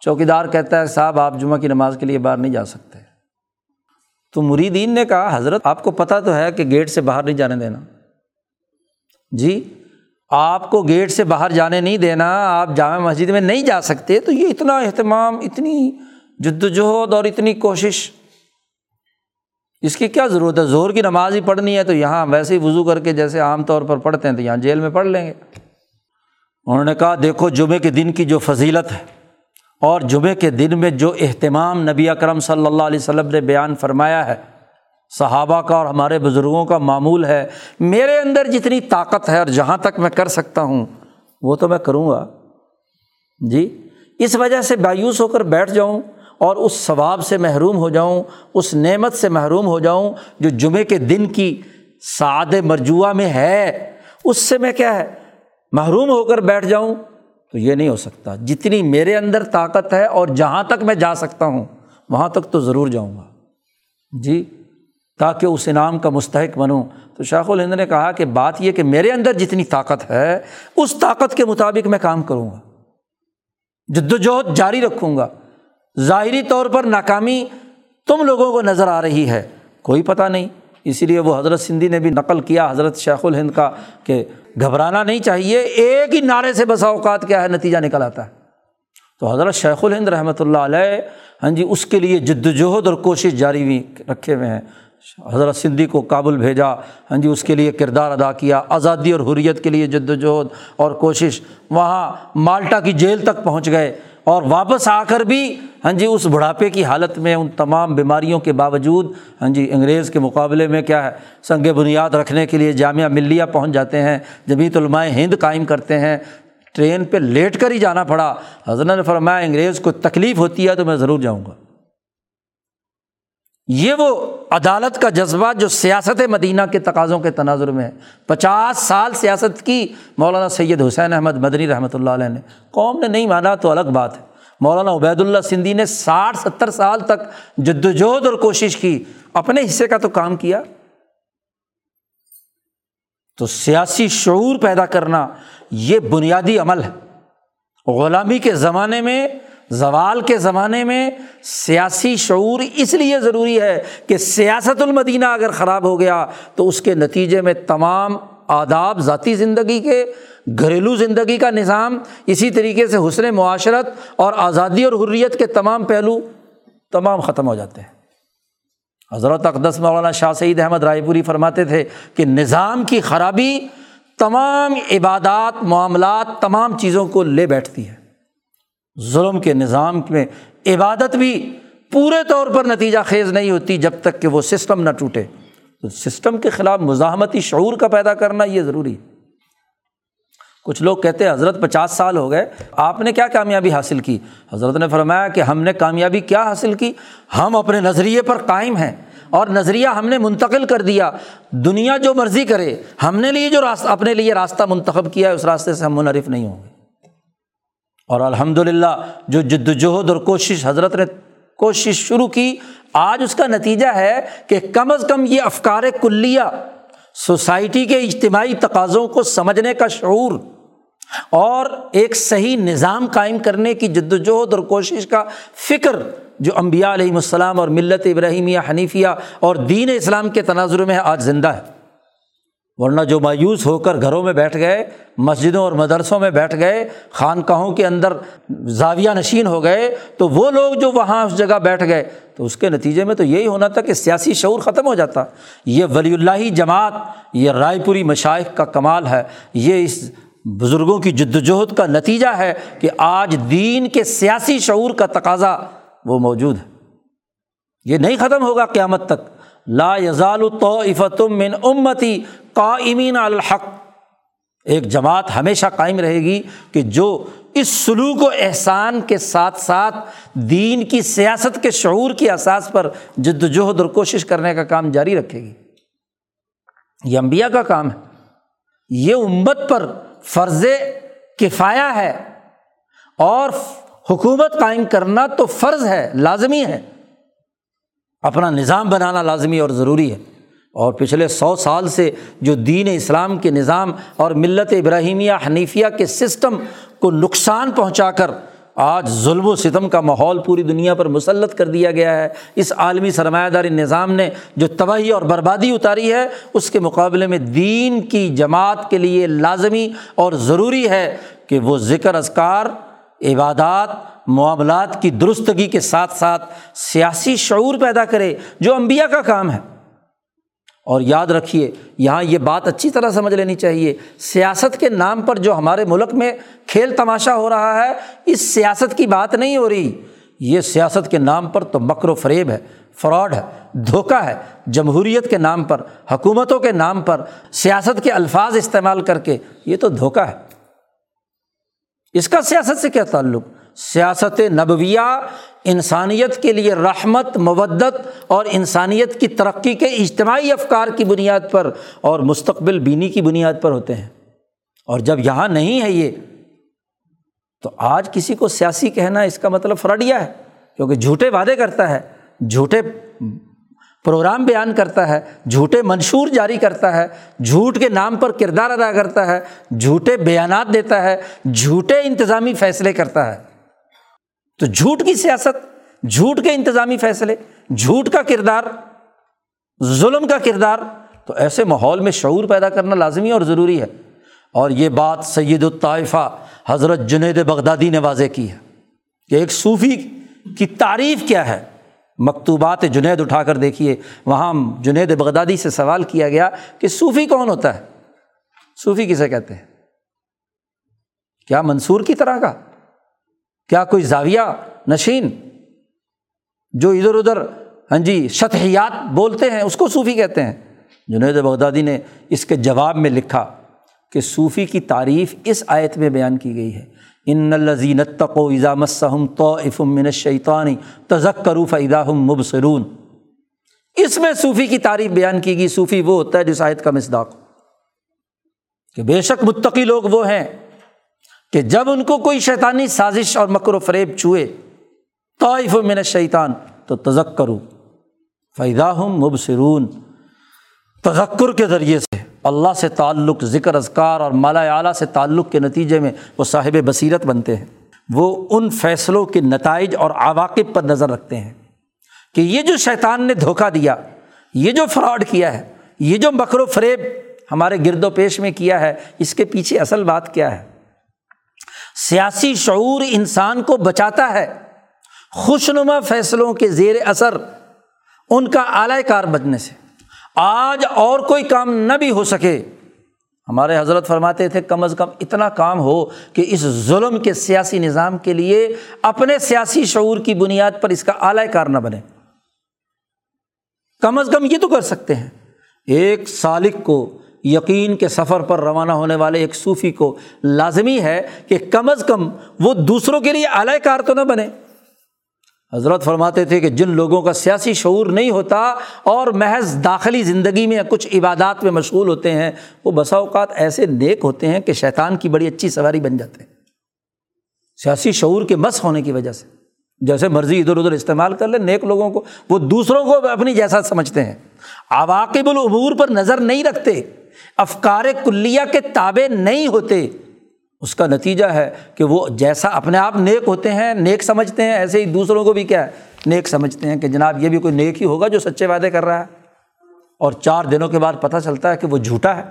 چوکی دار کہتا ہے، صاحب، آپ جمعہ کی نماز کے لیے باہر نہیں جا سکتے۔ تو مریدین نے کہا، حضرت، آپ کو پتہ تو ہے کہ گیٹ سے باہر نہیں جانے دینا۔ جی آپ کو گیٹ سے باہر جانے نہیں دینا، آپ جامع مسجد میں نہیں جا سکتے، تو یہ اتنا اہتمام، اتنی جد وجہد اور اتنی کوشش۔ اس کی کیا ضرورت ہے؟ زور کی نماز ہی پڑھنی ہے تو یہاں ویسے ہی وضو کر کے جیسے عام طور پر پڑھتے ہیں تو یہاں جیل میں پڑھ لیں گے۔ انہوں نے کہا، دیکھو، جمعے کے دن کی جو فضیلت ہے اور جمعے کے دن میں جو اہتمام نبی اکرم صلی اللہ علیہ وسلم نے بیان فرمایا ہے، صحابہ کا اور ہمارے بزرگوں کا معمول ہے۔ میرے اندر جتنی طاقت ہے اور جہاں تک میں کر سکتا ہوں، وہ تو میں کروں گا۔ جی اس وجہ سے مایوس ہو کر بیٹھ جاؤں۔ اور اس ثواب سے محروم ہو جاؤں، اس نعمت سے محروم ہو جاؤں جو جمعے کے دن کی سعد مرجوع میں ہے۔ اس سے میں کیا ہے؟ محروم ہو کر بیٹھ جاؤں۔ تو یہ نہیں ہو سکتا۔ جتنی میرے اندر طاقت ہے اور جہاں تک میں جا سکتا ہوں، وہاں تک تو ضرور جاؤں گا۔ جی تاکہ اس انعام کا مستحق بنوں۔ تو شاخ الہند نے کہا کہ بات یہ کہ میرے اندر جتنی طاقت ہے، اس طاقت کے مطابق میں کام کروں گا۔ جد وجہد جاری رکھوں گا۔ ظاہری طور پر ناکامی تم لوگوں کو نظر آ رہی ہے۔ کوئی پتہ نہیں۔ اسی لیے وہ حضرت سندھی نے بھی نقل کیا حضرت شیخ الہند کا کہ گھبرانا نہیں چاہیے، ایک ہی نعرے سے بسا اوقات کیا ہے، نتیجہ نکل آتا ہے۔ تو حضرت شیخ الہند رحمۃ اللہ علیہ ہاں جی اس کے لیے جد وجہد اور کوشش جاری ہوئی، رکھے ہوئے ہیں۔ حضرت سندھی کو کابل بھیجا ہاں جی اس کے لیے کردار ادا کیا، آزادی اور حریت کے لیے جد وجہد اور کوشش۔ وہاں مالٹا کی جیل تک پہنچ گئے۔ اور واپس آ کر بھی ہاں جی اس بڑھاپے کی حالت میں، ان تمام بیماریوں کے باوجود ہاں جی انگریز کے مقابلے میں کیا ہے، سنگ بنیاد رکھنے کے لیے جامعہ ملیہ پہنچ جاتے ہیں جمیت علماء ہند قائم کرتے ہیں، ٹرین پہ لیٹ کر ہی جانا پڑا۔ حضرت نے فرمایا، انگریز کو تکلیف ہوتی ہے تو میں ضرور جاؤں گا۔ یہ وہ عدالت کا جذبہ جو سیاست مدینہ کے تقاضوں کے تناظر میں ہے۔ پچاس سال سیاست کی، مولانا سید حسین احمد مدنی رحمۃ اللہ علیہ نے۔ قوم نے نہیں مانا تو الگ بات ہے۔ مولانا عبید اللہ سندھی نے ساٹھ ستر سال تک جد وجہد اور کوشش کی، اپنے حصے کا تو کام کیا۔ تو سیاسی شعور پیدا کرنا یہ بنیادی عمل ہے۔ غلامی کے زمانے میں زوال کے زمانے میں سیاسی شعور اس لیے ضروری ہے کہ سیاست المدینہ اگر خراب ہو گیا تو اس کے نتیجے میں تمام آداب ذاتی زندگی کے، گھریلو زندگی کا نظام، اسی طریقے سے حسن معاشرت اور آزادی اور حریت کے تمام پہلو تمام ختم ہو جاتے ہیں۔ حضرت اقدس مولانا شاہ سعید احمد رائے پوری فرماتے تھے کہ نظام کی خرابی تمام عبادات، معاملات، تمام چیزوں کو لے بیٹھتی ہے۔ ظلم کے نظام میں عبادت بھی پورے طور پر نتیجہ خیز نہیں ہوتی جب تک کہ وہ سسٹم نہ ٹوٹے۔ تو سسٹم کے خلاف مزاحمتی شعور کا پیدا کرنا یہ ضروری ہے۔ کچھ لوگ کہتے ہیں، حضرت پچاس سال ہو گئے، آپ نے کیا کامیابی حاصل کی؟ حضرت نے فرمایا کہ ہم نے کامیابی کیا حاصل کی؟ ہم اپنے نظریے پر قائم ہیں اور نظریہ ہم نے منتقل کر دیا۔ دنیا جو مرضی کرے، ہم نے لیے جو راستہ اپنے لیے راستہ منتخب کیا ہے، اس راستے سے ہم منرف نہیں ہوں گے۔ اور الحمد للہ جو جد وجہد اور کوشش حضرت نے کوشش شروع کی، آج اس کا نتیجہ ہے کہ کم از کم یہ افکار کلیہ، سوسائٹی کے اجتماعی تقاضوں کو سمجھنے کا شعور اور ایک صحیح نظام قائم کرنے کی جد وجہد اور کوشش کا فکر جو امبیا علیہم السلام اور ملت ابراہیمیہ، حنیفیہ اور دین اسلام کے تناظر میں آج زندہ ہے۔ ورنہ جو مایوس ہو کر گھروں میں بیٹھ گئے، مسجدوں اور مدرسوں میں بیٹھ گئے، خانقاہوں کے اندر زاویہ نشین ہو گئے، تو وہ لوگ جو وہاں اس جگہ بیٹھ گئے، تو اس کے نتیجے میں تو یہی ہونا تھا کہ سیاسی شعور ختم ہو جاتا۔ یہ ولی اللہ جماعت، یہ رائے پوری مشائق کا کمال ہے۔ یہ اس بزرگوں کی جد وجہد کا نتیجہ ہے کہ آج دین کے سیاسی شعور کا تقاضا وہ موجود ہے۔ یہ نہیں ختم ہوگا قیامت تک۔ لا یزال تو من امتی قائمین الحق۔ ایک جماعت ہمیشہ قائم رہے گی کہ جو اس سلوک و احسان کے ساتھ ساتھ دین کی سیاست کے شعور کی احساس پر جد وجہد اور کوشش کرنے کا کام جاری رکھے گی۔ یہ امبیا کا کام ہے۔ یہ امت پر فرض کفایا ہے اور حکومت قائم کرنا تو فرض ہے، لازمی ہے۔ اپنا نظام بنانا لازمی اور ضروری ہے۔ اور پچھلے سو سال سے جو دین اسلام کے نظام اور ملت ابراہیمیہ حنیفیہ کے سسٹم کو نقصان پہنچا کر آج ظلم و ستم کا ماحول پوری دنیا پر مسلط کر دیا گیا ہے۔ اس عالمی سرمایہ داری نظام نے جو تباہی اور بربادی اتاری ہے، اس کے مقابلے میں دین کی جماعت کے لیے لازمی اور ضروری ہے کہ وہ ذکر اذکار، عبادات معاملات کی درستگی کے ساتھ ساتھ سیاسی شعور پیدا کرے، جو امبیا کا کام ہے۔ اور یاد رکھیے، یہاں یہ بات اچھی طرح سمجھ لینی چاہیے، سیاست کے نام پر جو ہمارے ملک میں کھیل تماشا ہو رہا ہے، اس سیاست کی بات نہیں ہو رہی۔ یہ سیاست کے نام پر تو مکر و فریب ہے، فراڈ ہے، دھوکہ ہے۔ جمہوریت کے نام پر، حکومتوں کے نام پر سیاست کے الفاظ استعمال کر کے یہ تو دھوکہ ہے۔ اس کا سیاست سے کیا تعلق؟ سیاست نبویہ انسانیت کے لیے رحمت، مودت اور انسانیت کی ترقی کے اجتماعی افکار کی بنیاد پر اور مستقبل بینی کی بنیاد پر ہوتے ہیں۔ اور جب یہاں نہیں ہے یہ، تو آج کسی کو سیاسی کہنا اس کا مطلب فرڈیا ہے، کیونکہ جھوٹے وعدے کرتا ہے، جھوٹے پروگرام بیان کرتا ہے، جھوٹے منشور جاری کرتا ہے، جھوٹ کے نام پر کردار ادا کرتا ہے، جھوٹے بیانات دیتا ہے، جھوٹے انتظامی فیصلے کرتا ہے۔ تو جھوٹ کی سیاست، جھوٹ کے انتظامی فیصلے، جھوٹ کا کردار، ظلم کا کردار، تو ایسے ماحول میں شعور پیدا کرنا لازمی اور ضروری ہے۔ اور یہ بات سید الطائفہ حضرت جنید بغدادی نے واضح کی ہے کہ ایک صوفی کی تعریف کیا ہے۔ مکتوبات جنید اٹھا کر دیکھیے، وہاں جنید بغدادی سے سوال کیا گیا کہ صوفی کون ہوتا ہے؟ صوفی کسے کہتے ہیں؟ کیا منصور کی طرح کا؟ کیا کوئی زاویہ نشین جو ادھر ادھر ہاں جی شتحیات بولتے ہیں، اس کو صوفی کہتے ہیں؟ جنید بغدادی نے اس کے جواب میں لکھا کہ صوفی کی تعریف اس آیت میں بیان کی گئی ہے۔ ان الزین تقو ایزام صحم تو افمن شیطانی تزک کروف مبصرون۔ اس میں صوفی کی تعریف بیان کی گئی، صوفی وہ ہوتا ہے جس آیت کا مصداق۔ کہ بے شک متقی لوگ وہ ہیں۔ کہ جب ان کو کوئی شیطانی سازش اور مکر و فریب چوئے، طائف من شیطان تو تذک کرو فائدہ ہم مبصرون۔ تذکر کے ذریعے سے اللہ سے تعلق، ذکر، اذکار اور مالا اعلیٰ سے تعلق کے نتیجے میں وہ صاحب بصیرت بنتے ہیں۔ وہ ان فیصلوں کے نتائج اور عواقب پر نظر رکھتے ہیں کہ یہ جو شیطان نے دھوکہ دیا، یہ جو فراڈ کیا ہے، یہ جو مکر و فریب ہمارے گرد و پیش میں کیا ہے، اس کے پیچھے اصل بات کیا ہے؟ سیاسی شعور انسان کو بچاتا ہے، خوشنما فیصلوں کے زیر اثر ان کا اعلی کار بننے سے۔ آج اور کوئی کام نہ بھی ہو سکے۔ ہمارے حضرت فرماتے تھے، کم از کم اتنا کام ہو کہ اس ظلم کے سیاسی نظام کے لیے اپنے سیاسی شعور کی بنیاد پر اس کا اعلی کار نہ بنے۔ کم از کم یہ تو کر سکتے ہیں۔ ایک سالک کو یقین کے سفر پر روانہ ہونے والے ایک صوفی کو لازمی ہے کہ کم از کم وہ دوسروں کے لیے اعلی کار تو نہ بنے۔ حضرت فرماتے تھے کہ جن لوگوں کا سیاسی شعور نہیں ہوتا اور محض داخلی زندگی میں کچھ عبادات میں مشغول ہوتے ہیں، وہ بسا اوقات ایسے نیک ہوتے ہیں کہ شیطان کی بڑی اچھی سواری بن جاتے ہیں۔ سیاسی شعور کے مس ہونے کی وجہ سے۔ جیسے مرضی ادھر ادھر استعمال کر لیں نیک لوگوں کو۔ وہ دوسروں کو اپنی جیسا سمجھتے ہیں۔ عواقب العبور پر نظر نہیں رکھتے، افکار کلیہ کے تابے نہیں ہوتے۔ اس کا نتیجہ ہے کہ وہ جیسا اپنے آپ نیک ہوتے ہیں، نیک سمجھتے ہیں، ایسے ہی دوسروں کو بھی کیا ہے، نیک سمجھتے ہیں کہ جناب یہ بھی کوئی نیک ہی ہوگا جو سچے وعدے کر رہا ہے۔ اور چار دنوں کے بعد پتہ چلتا ہے کہ وہ جھوٹا ہے۔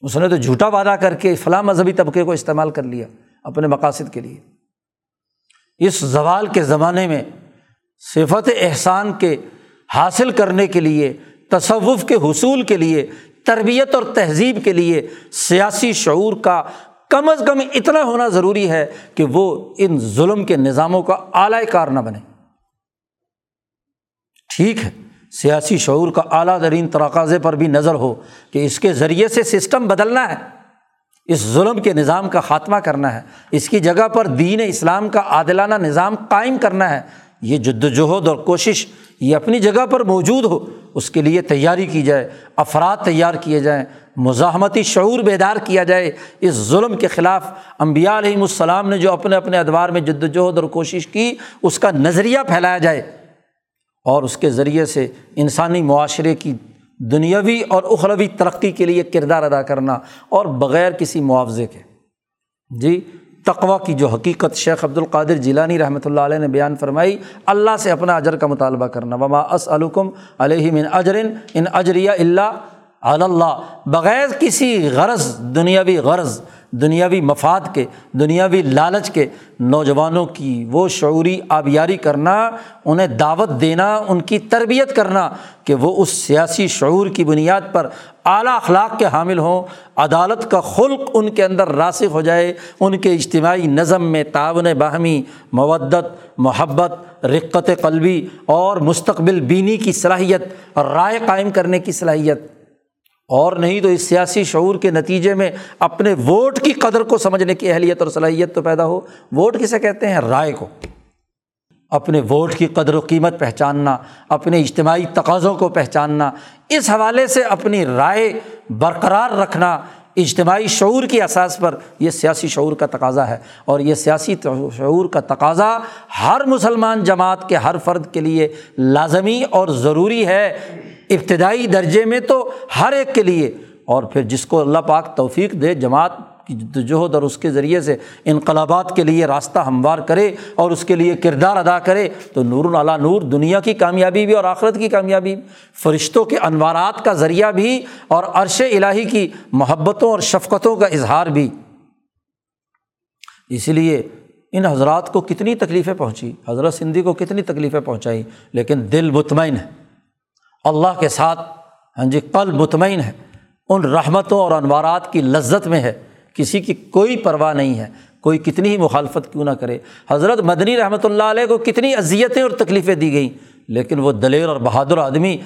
اس نے تو جھوٹا وعدہ کر کے فلاں مذہبی طبقے کو استعمال کر لیا اپنے مقاصد کے لیے۔ اس زوال کے زمانے میں صفت احسان کے حاصل کرنے کے لیے، تصوف کے حصول کے لیے، تربیت اور تہذیب کے لیے سیاسی شعور کا کم از کم اتنا ہونا ضروری ہے کہ وہ ان ظلم کے نظاموں کا اعلی کار نہ بنے۔ ٹھیک ہے، سیاسی شعور کا اعلیٰ ترین تراقاضے پر بھی نظر ہو کہ اس کے ذریعے سے سسٹم بدلنا ہے۔ اس ظلم کے نظام کا خاتمہ کرنا ہے۔ اس کی جگہ پر دین اسلام کا عادلانہ نظام قائم کرنا ہے۔ یہ جد وجہد اور کوشش یہ اپنی جگہ پر موجود ہو، اس کے لیے تیاری کی جائے، افراد تیار کیے جائیں، مزاحمتی شعور بیدار کیا جائے۔ اس ظلم کے خلاف امبیا علیہم السلام نے جو اپنے اپنے ادوار میں جد وجہد اور کوشش کی، اس کا نظریہ پھیلایا جائے اور اس کے ذریعے سے انسانی معاشرے کی دنیاوی اور اخروی ترقی کے لیے کردار ادا کرنا اور بغیر کسی معاوضے کے۔ جی تقوا کی جو حقیقت شیخ عبد القادر جیلانی رحمۃ اللہ علیہ نے بیان فرمائی، اللہ سے اپنا اجر کا مطالبہ کرنا۔ وما اس علکم علیہ من اجرن ان اجریہ اللہ اللہ، بغیر کسی غرض، دنیاوی غرض، دنیاوی مفاد کے، دنیاوی لالچ کے نوجوانوں کی وہ شعوری آبیاری کرنا، انہیں دعوت دینا، ان کی تربیت کرنا کہ وہ اس سیاسی شعور کی بنیاد پر اعلیٰ اخلاق کے حامل ہوں، عدالت کا خلق ان کے اندر راسخ ہو جائے، ان کے اجتماعی نظم میں تعاون باہمی، مودت، محبت، رقت قلبی اور مستقبل بینی کی صلاحیت اور رائے قائم کرنے کی صلاحیت۔ اور نہیں تو اس سیاسی شعور کے نتیجے میں اپنے ووٹ کی قدر کو سمجھنے کی اہلیت اور صلاحیت تو پیدا ہو۔ ووٹ کسے کہتے ہیں؟ رائے کو۔ اپنے ووٹ کی قدر و قیمت پہچاننا، اپنے اجتماعی تقاضوں کو پہچاننا، اس حوالے سے اپنی رائے برقرار رکھنا اجتماعی شعور کی اساس پر یہ سیاسی شعور کا تقاضا ہے۔ اور یہ سیاسی شعور کا تقاضا ہر مسلمان جماعت کے ہر فرد کے لیے لازمی اور ضروری ہے۔ ابتدائی درجے میں تو ہر ایک کے لیے۔ اور پھر جس کو اللہ پاک توفیق دے، جماعت کی جہد اور اس کے ذریعے سے انقلابات کے لیے راستہ ہموار کرے اور اس کے لیے کردار ادا کرے، تو نور اعلیٰ نور دنیا کی کامیابی بھی اور آخرت کی کامیابی فرشتوں کے انوارات کا ذریعہ بھی اور عرش الٰہی کی محبتوں اور شفقتوں کا اظہار بھی۔ اس لیے ان حضرات کو کتنی تکلیفیں پہنچی، حضرت سندھی کو کتنی تکلیفیں پہنچائی، لیکن دل مطمئن ہے۔ اللہ کے ساتھ ہاں جی کل مطمئن ہے، ان رحمتوں اور انوارات کی لذت میں ہے۔ کسی کی کوئی پرواہ نہیں ہے۔ کوئی کتنی ہی مخالفت کیوں نہ کرے۔ حضرت مدنی رحمۃ اللہ علیہ کو کتنی اذیتیں اور تکلیفیں دی گئیں۔ لیکن وہ دلیر اور بہادر آدمی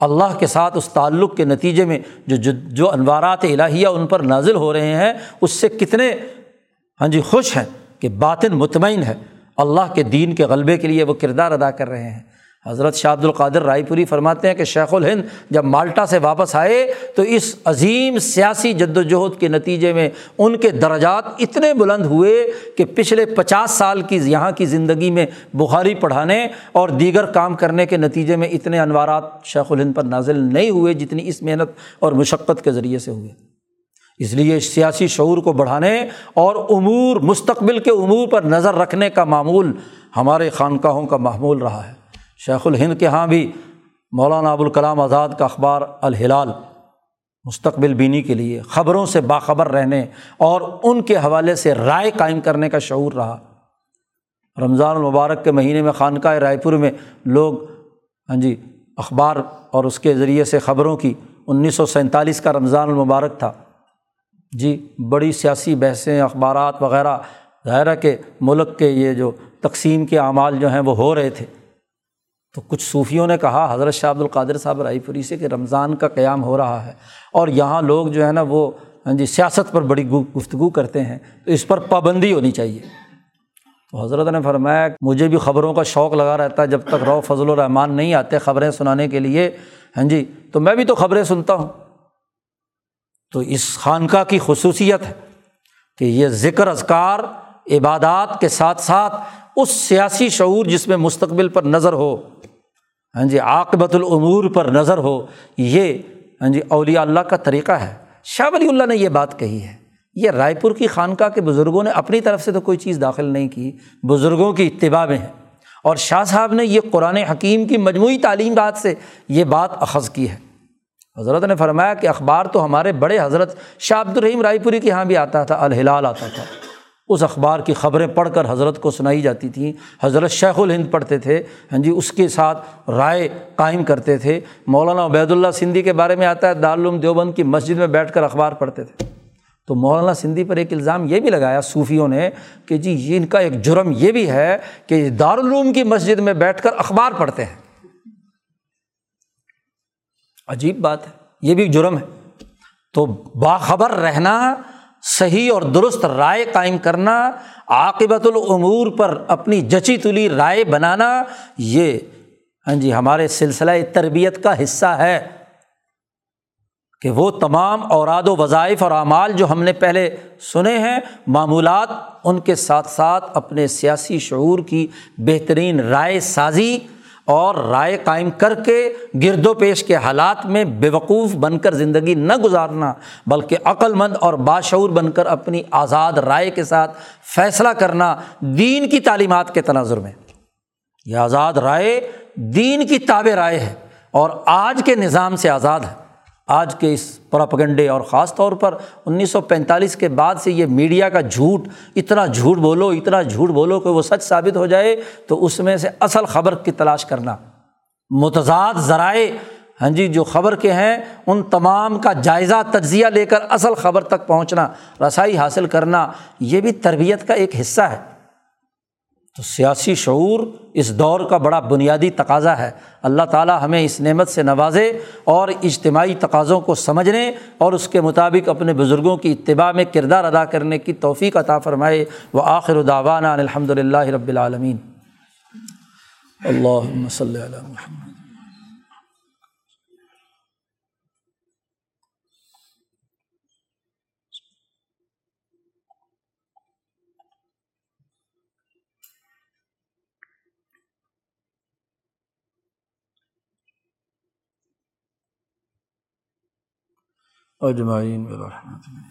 اللہ کے ساتھ اس تعلق کے نتیجے میں جو جو انوارات الہیہ ان پر نازل ہو رہے ہیں، اس سے کتنے ہاں جی خوش ہیں کہ باطن مطمئن ہے۔ اللہ کے دین کے غلبے کے لیے وہ کردار ادا کر رہے ہیں۔ حضرت شاہ عبد القادر رائے پوری فرماتے ہیں کہ شیخ الہند جب مالٹا سے واپس آئے تو اس عظیم سیاسی جد وجہد کے نتیجے میں ان کے درجات اتنے بلند ہوئے کہ پچھلے پچاس سال کی یہاں کی زندگی میں بخاری پڑھانے اور دیگر کام کرنے کے نتیجے میں اتنے انوارات شیخ الہند پر نازل نہیں ہوئے جتنی اس محنت اور مشقت کے ذریعے سے ہوئے۔ اس لیے سیاسی شعور کو بڑھانے اور امور، مستقبل کے امور پر نظر رکھنے کا معمول ہمارے خانقاہوں کا معمول رہا ہے۔ شیخ الہند کے یہاں بھی مولانا ابوالکلام آزاد کا اخبار الہلال مستقبل بینی کے لیے خبروں سے باخبر رہنے اور ان کے حوالے سے رائے قائم کرنے کا شعور رہا۔ رمضان المبارک کے مہینے میں خانقاہ رائے پور میں لوگ ہاں جی اخبار اور اس کے ذریعے سے خبروں کی انیس سو سینتالیس کا رمضان المبارک تھا۔ جی بڑی سیاسی بحثیں، اخبارات وغیرہ ظاہرہ کہ ملک کے یہ جو تقسیم کے اعمال جو ہیں وہ ہو رہے تھے۔ تو کچھ صوفیوں نے کہا، حضرت شاہ عبد القادر صاحب رائے پوری سے کہ رمضان کا قیام ہو رہا ہے اور یہاں لوگ جو ہے نا وہ ہاں جی سیاست پر بڑی گفتگو کرتے ہیں، تو اس پر پابندی ہونی چاہیے۔ تو حضرت نے فرمایا، مجھے بھی خبروں کا شوق لگا رہتا ہے جب تک رو فضل الرحمان نہیں آتے خبریں سنانے کے لیے ہاں جی تو میں بھی تو خبریں سنتا ہوں۔ تو اس خانقاہ کی خصوصیت ہے کہ یہ ذکر اذکار، عبادات کے ساتھ ساتھ اس سیاسی شعور جس میں مستقبل پر نظر ہو ہاں جی عاقبۃ العمور پر نظر ہو، یہ ہاں جی اولیاء اللہ کا طریقہ ہے۔ شاہ ولی اللہ نے یہ بات کہی ہے۔ یہ رائے پور کی خانقاہ کے بزرگوں نے اپنی طرف سے تو کوئی چیز داخل نہیں کی، بزرگوں کی اتباع میں ہے۔ اور شاہ صاحب نے یہ قرآن حکیم کی مجموعی تعلیم بات سے یہ بات اخذ کی ہے۔ حضرت نے فرمایا کہ اخبار تو ہمارے بڑے حضرت شاہ عبد الرحیم رائے پوری کے یہاں بھی آتا تھا الحلال آتا تھا۔ اس اخبار کی خبریں پڑھ کر حضرت کو سنائی جاتی تھیں۔ حضرت شیخ الہند پڑھتے تھے ہاں جی اس کے ساتھ رائے قائم کرتے تھے۔ مولانا عبید اللہ سندھی کے بارے میں آتا ہے دارالعلوم دیوبند کی مسجد میں بیٹھ کر اخبار پڑھتے تھے۔ تو مولانا سندھی پر ایک الزام یہ بھی لگایا صوفیوں نے کہ جی یہ ان کا ایک جرم یہ بھی ہے کہ دارالعلوم کی مسجد میں بیٹھ کر اخبار پڑھتے ہیں۔ عجیب بات ہے، یہ بھی جرم ہے۔ تو باخبر رہنا صحیح اور درست رائے قائم کرنا عاقبۃ العمور پر اپنی جچی تلی رائے بنانا، یہ ہاں جی ہمارے سلسلہ تربیت کا حصہ ہے کہ وہ تمام اوراد و وظائف اور اعمال جو ہم نے پہلے سنے ہیں، معمولات ان کے ساتھ ساتھ اپنے سیاسی شعور کی بہترین رائے سازی اور رائے قائم کر کے گرد و پیش کے حالات میں بیوقوف بن کر زندگی نہ گزارنا، بلکہ عقل مند اور باشعور بن کر اپنی آزاد رائے کے ساتھ فیصلہ کرنا دین کی تعلیمات کے تناظر میں۔ یہ آزاد رائے دین کی تاب رائے ہے اور آج کے نظام سے آزاد ہے۔ آج کے اس پراپگنڈے اور خاص طور پر انیس سو پینتالیس کے بعد سے یہ میڈیا کا جھوٹ، اتنا جھوٹ بولو، اتنا جھوٹ بولو کہ وہ سچ ثابت ہو جائے تو اس میں سے اصل خبر کی تلاش کرنا۔ متضاد ذرائع ہاں جی جو خبر کے ہیں، ان تمام کا جائزہ، تجزیہ لے کر اصل خبر تک پہنچنا، رسائی حاصل کرنا، یہ بھی تربیت کا ایک حصہ ہے۔ تو سیاسی شعور اس دور کا بڑا بنیادی تقاضا ہے۔ اللہ تعالیٰ ہمیں اس نعمت سے نوازے اور اجتماعی تقاضوں کو سمجھنے اور اس کے مطابق اپنے بزرگوں کی اتباع میں کردار ادا کرنے کی توفیق عطا فرمائے۔ وہ آخر داوانہ الحمد للہ رب العالمین۔ اللہ محمد۔ اجمعین برحمۃ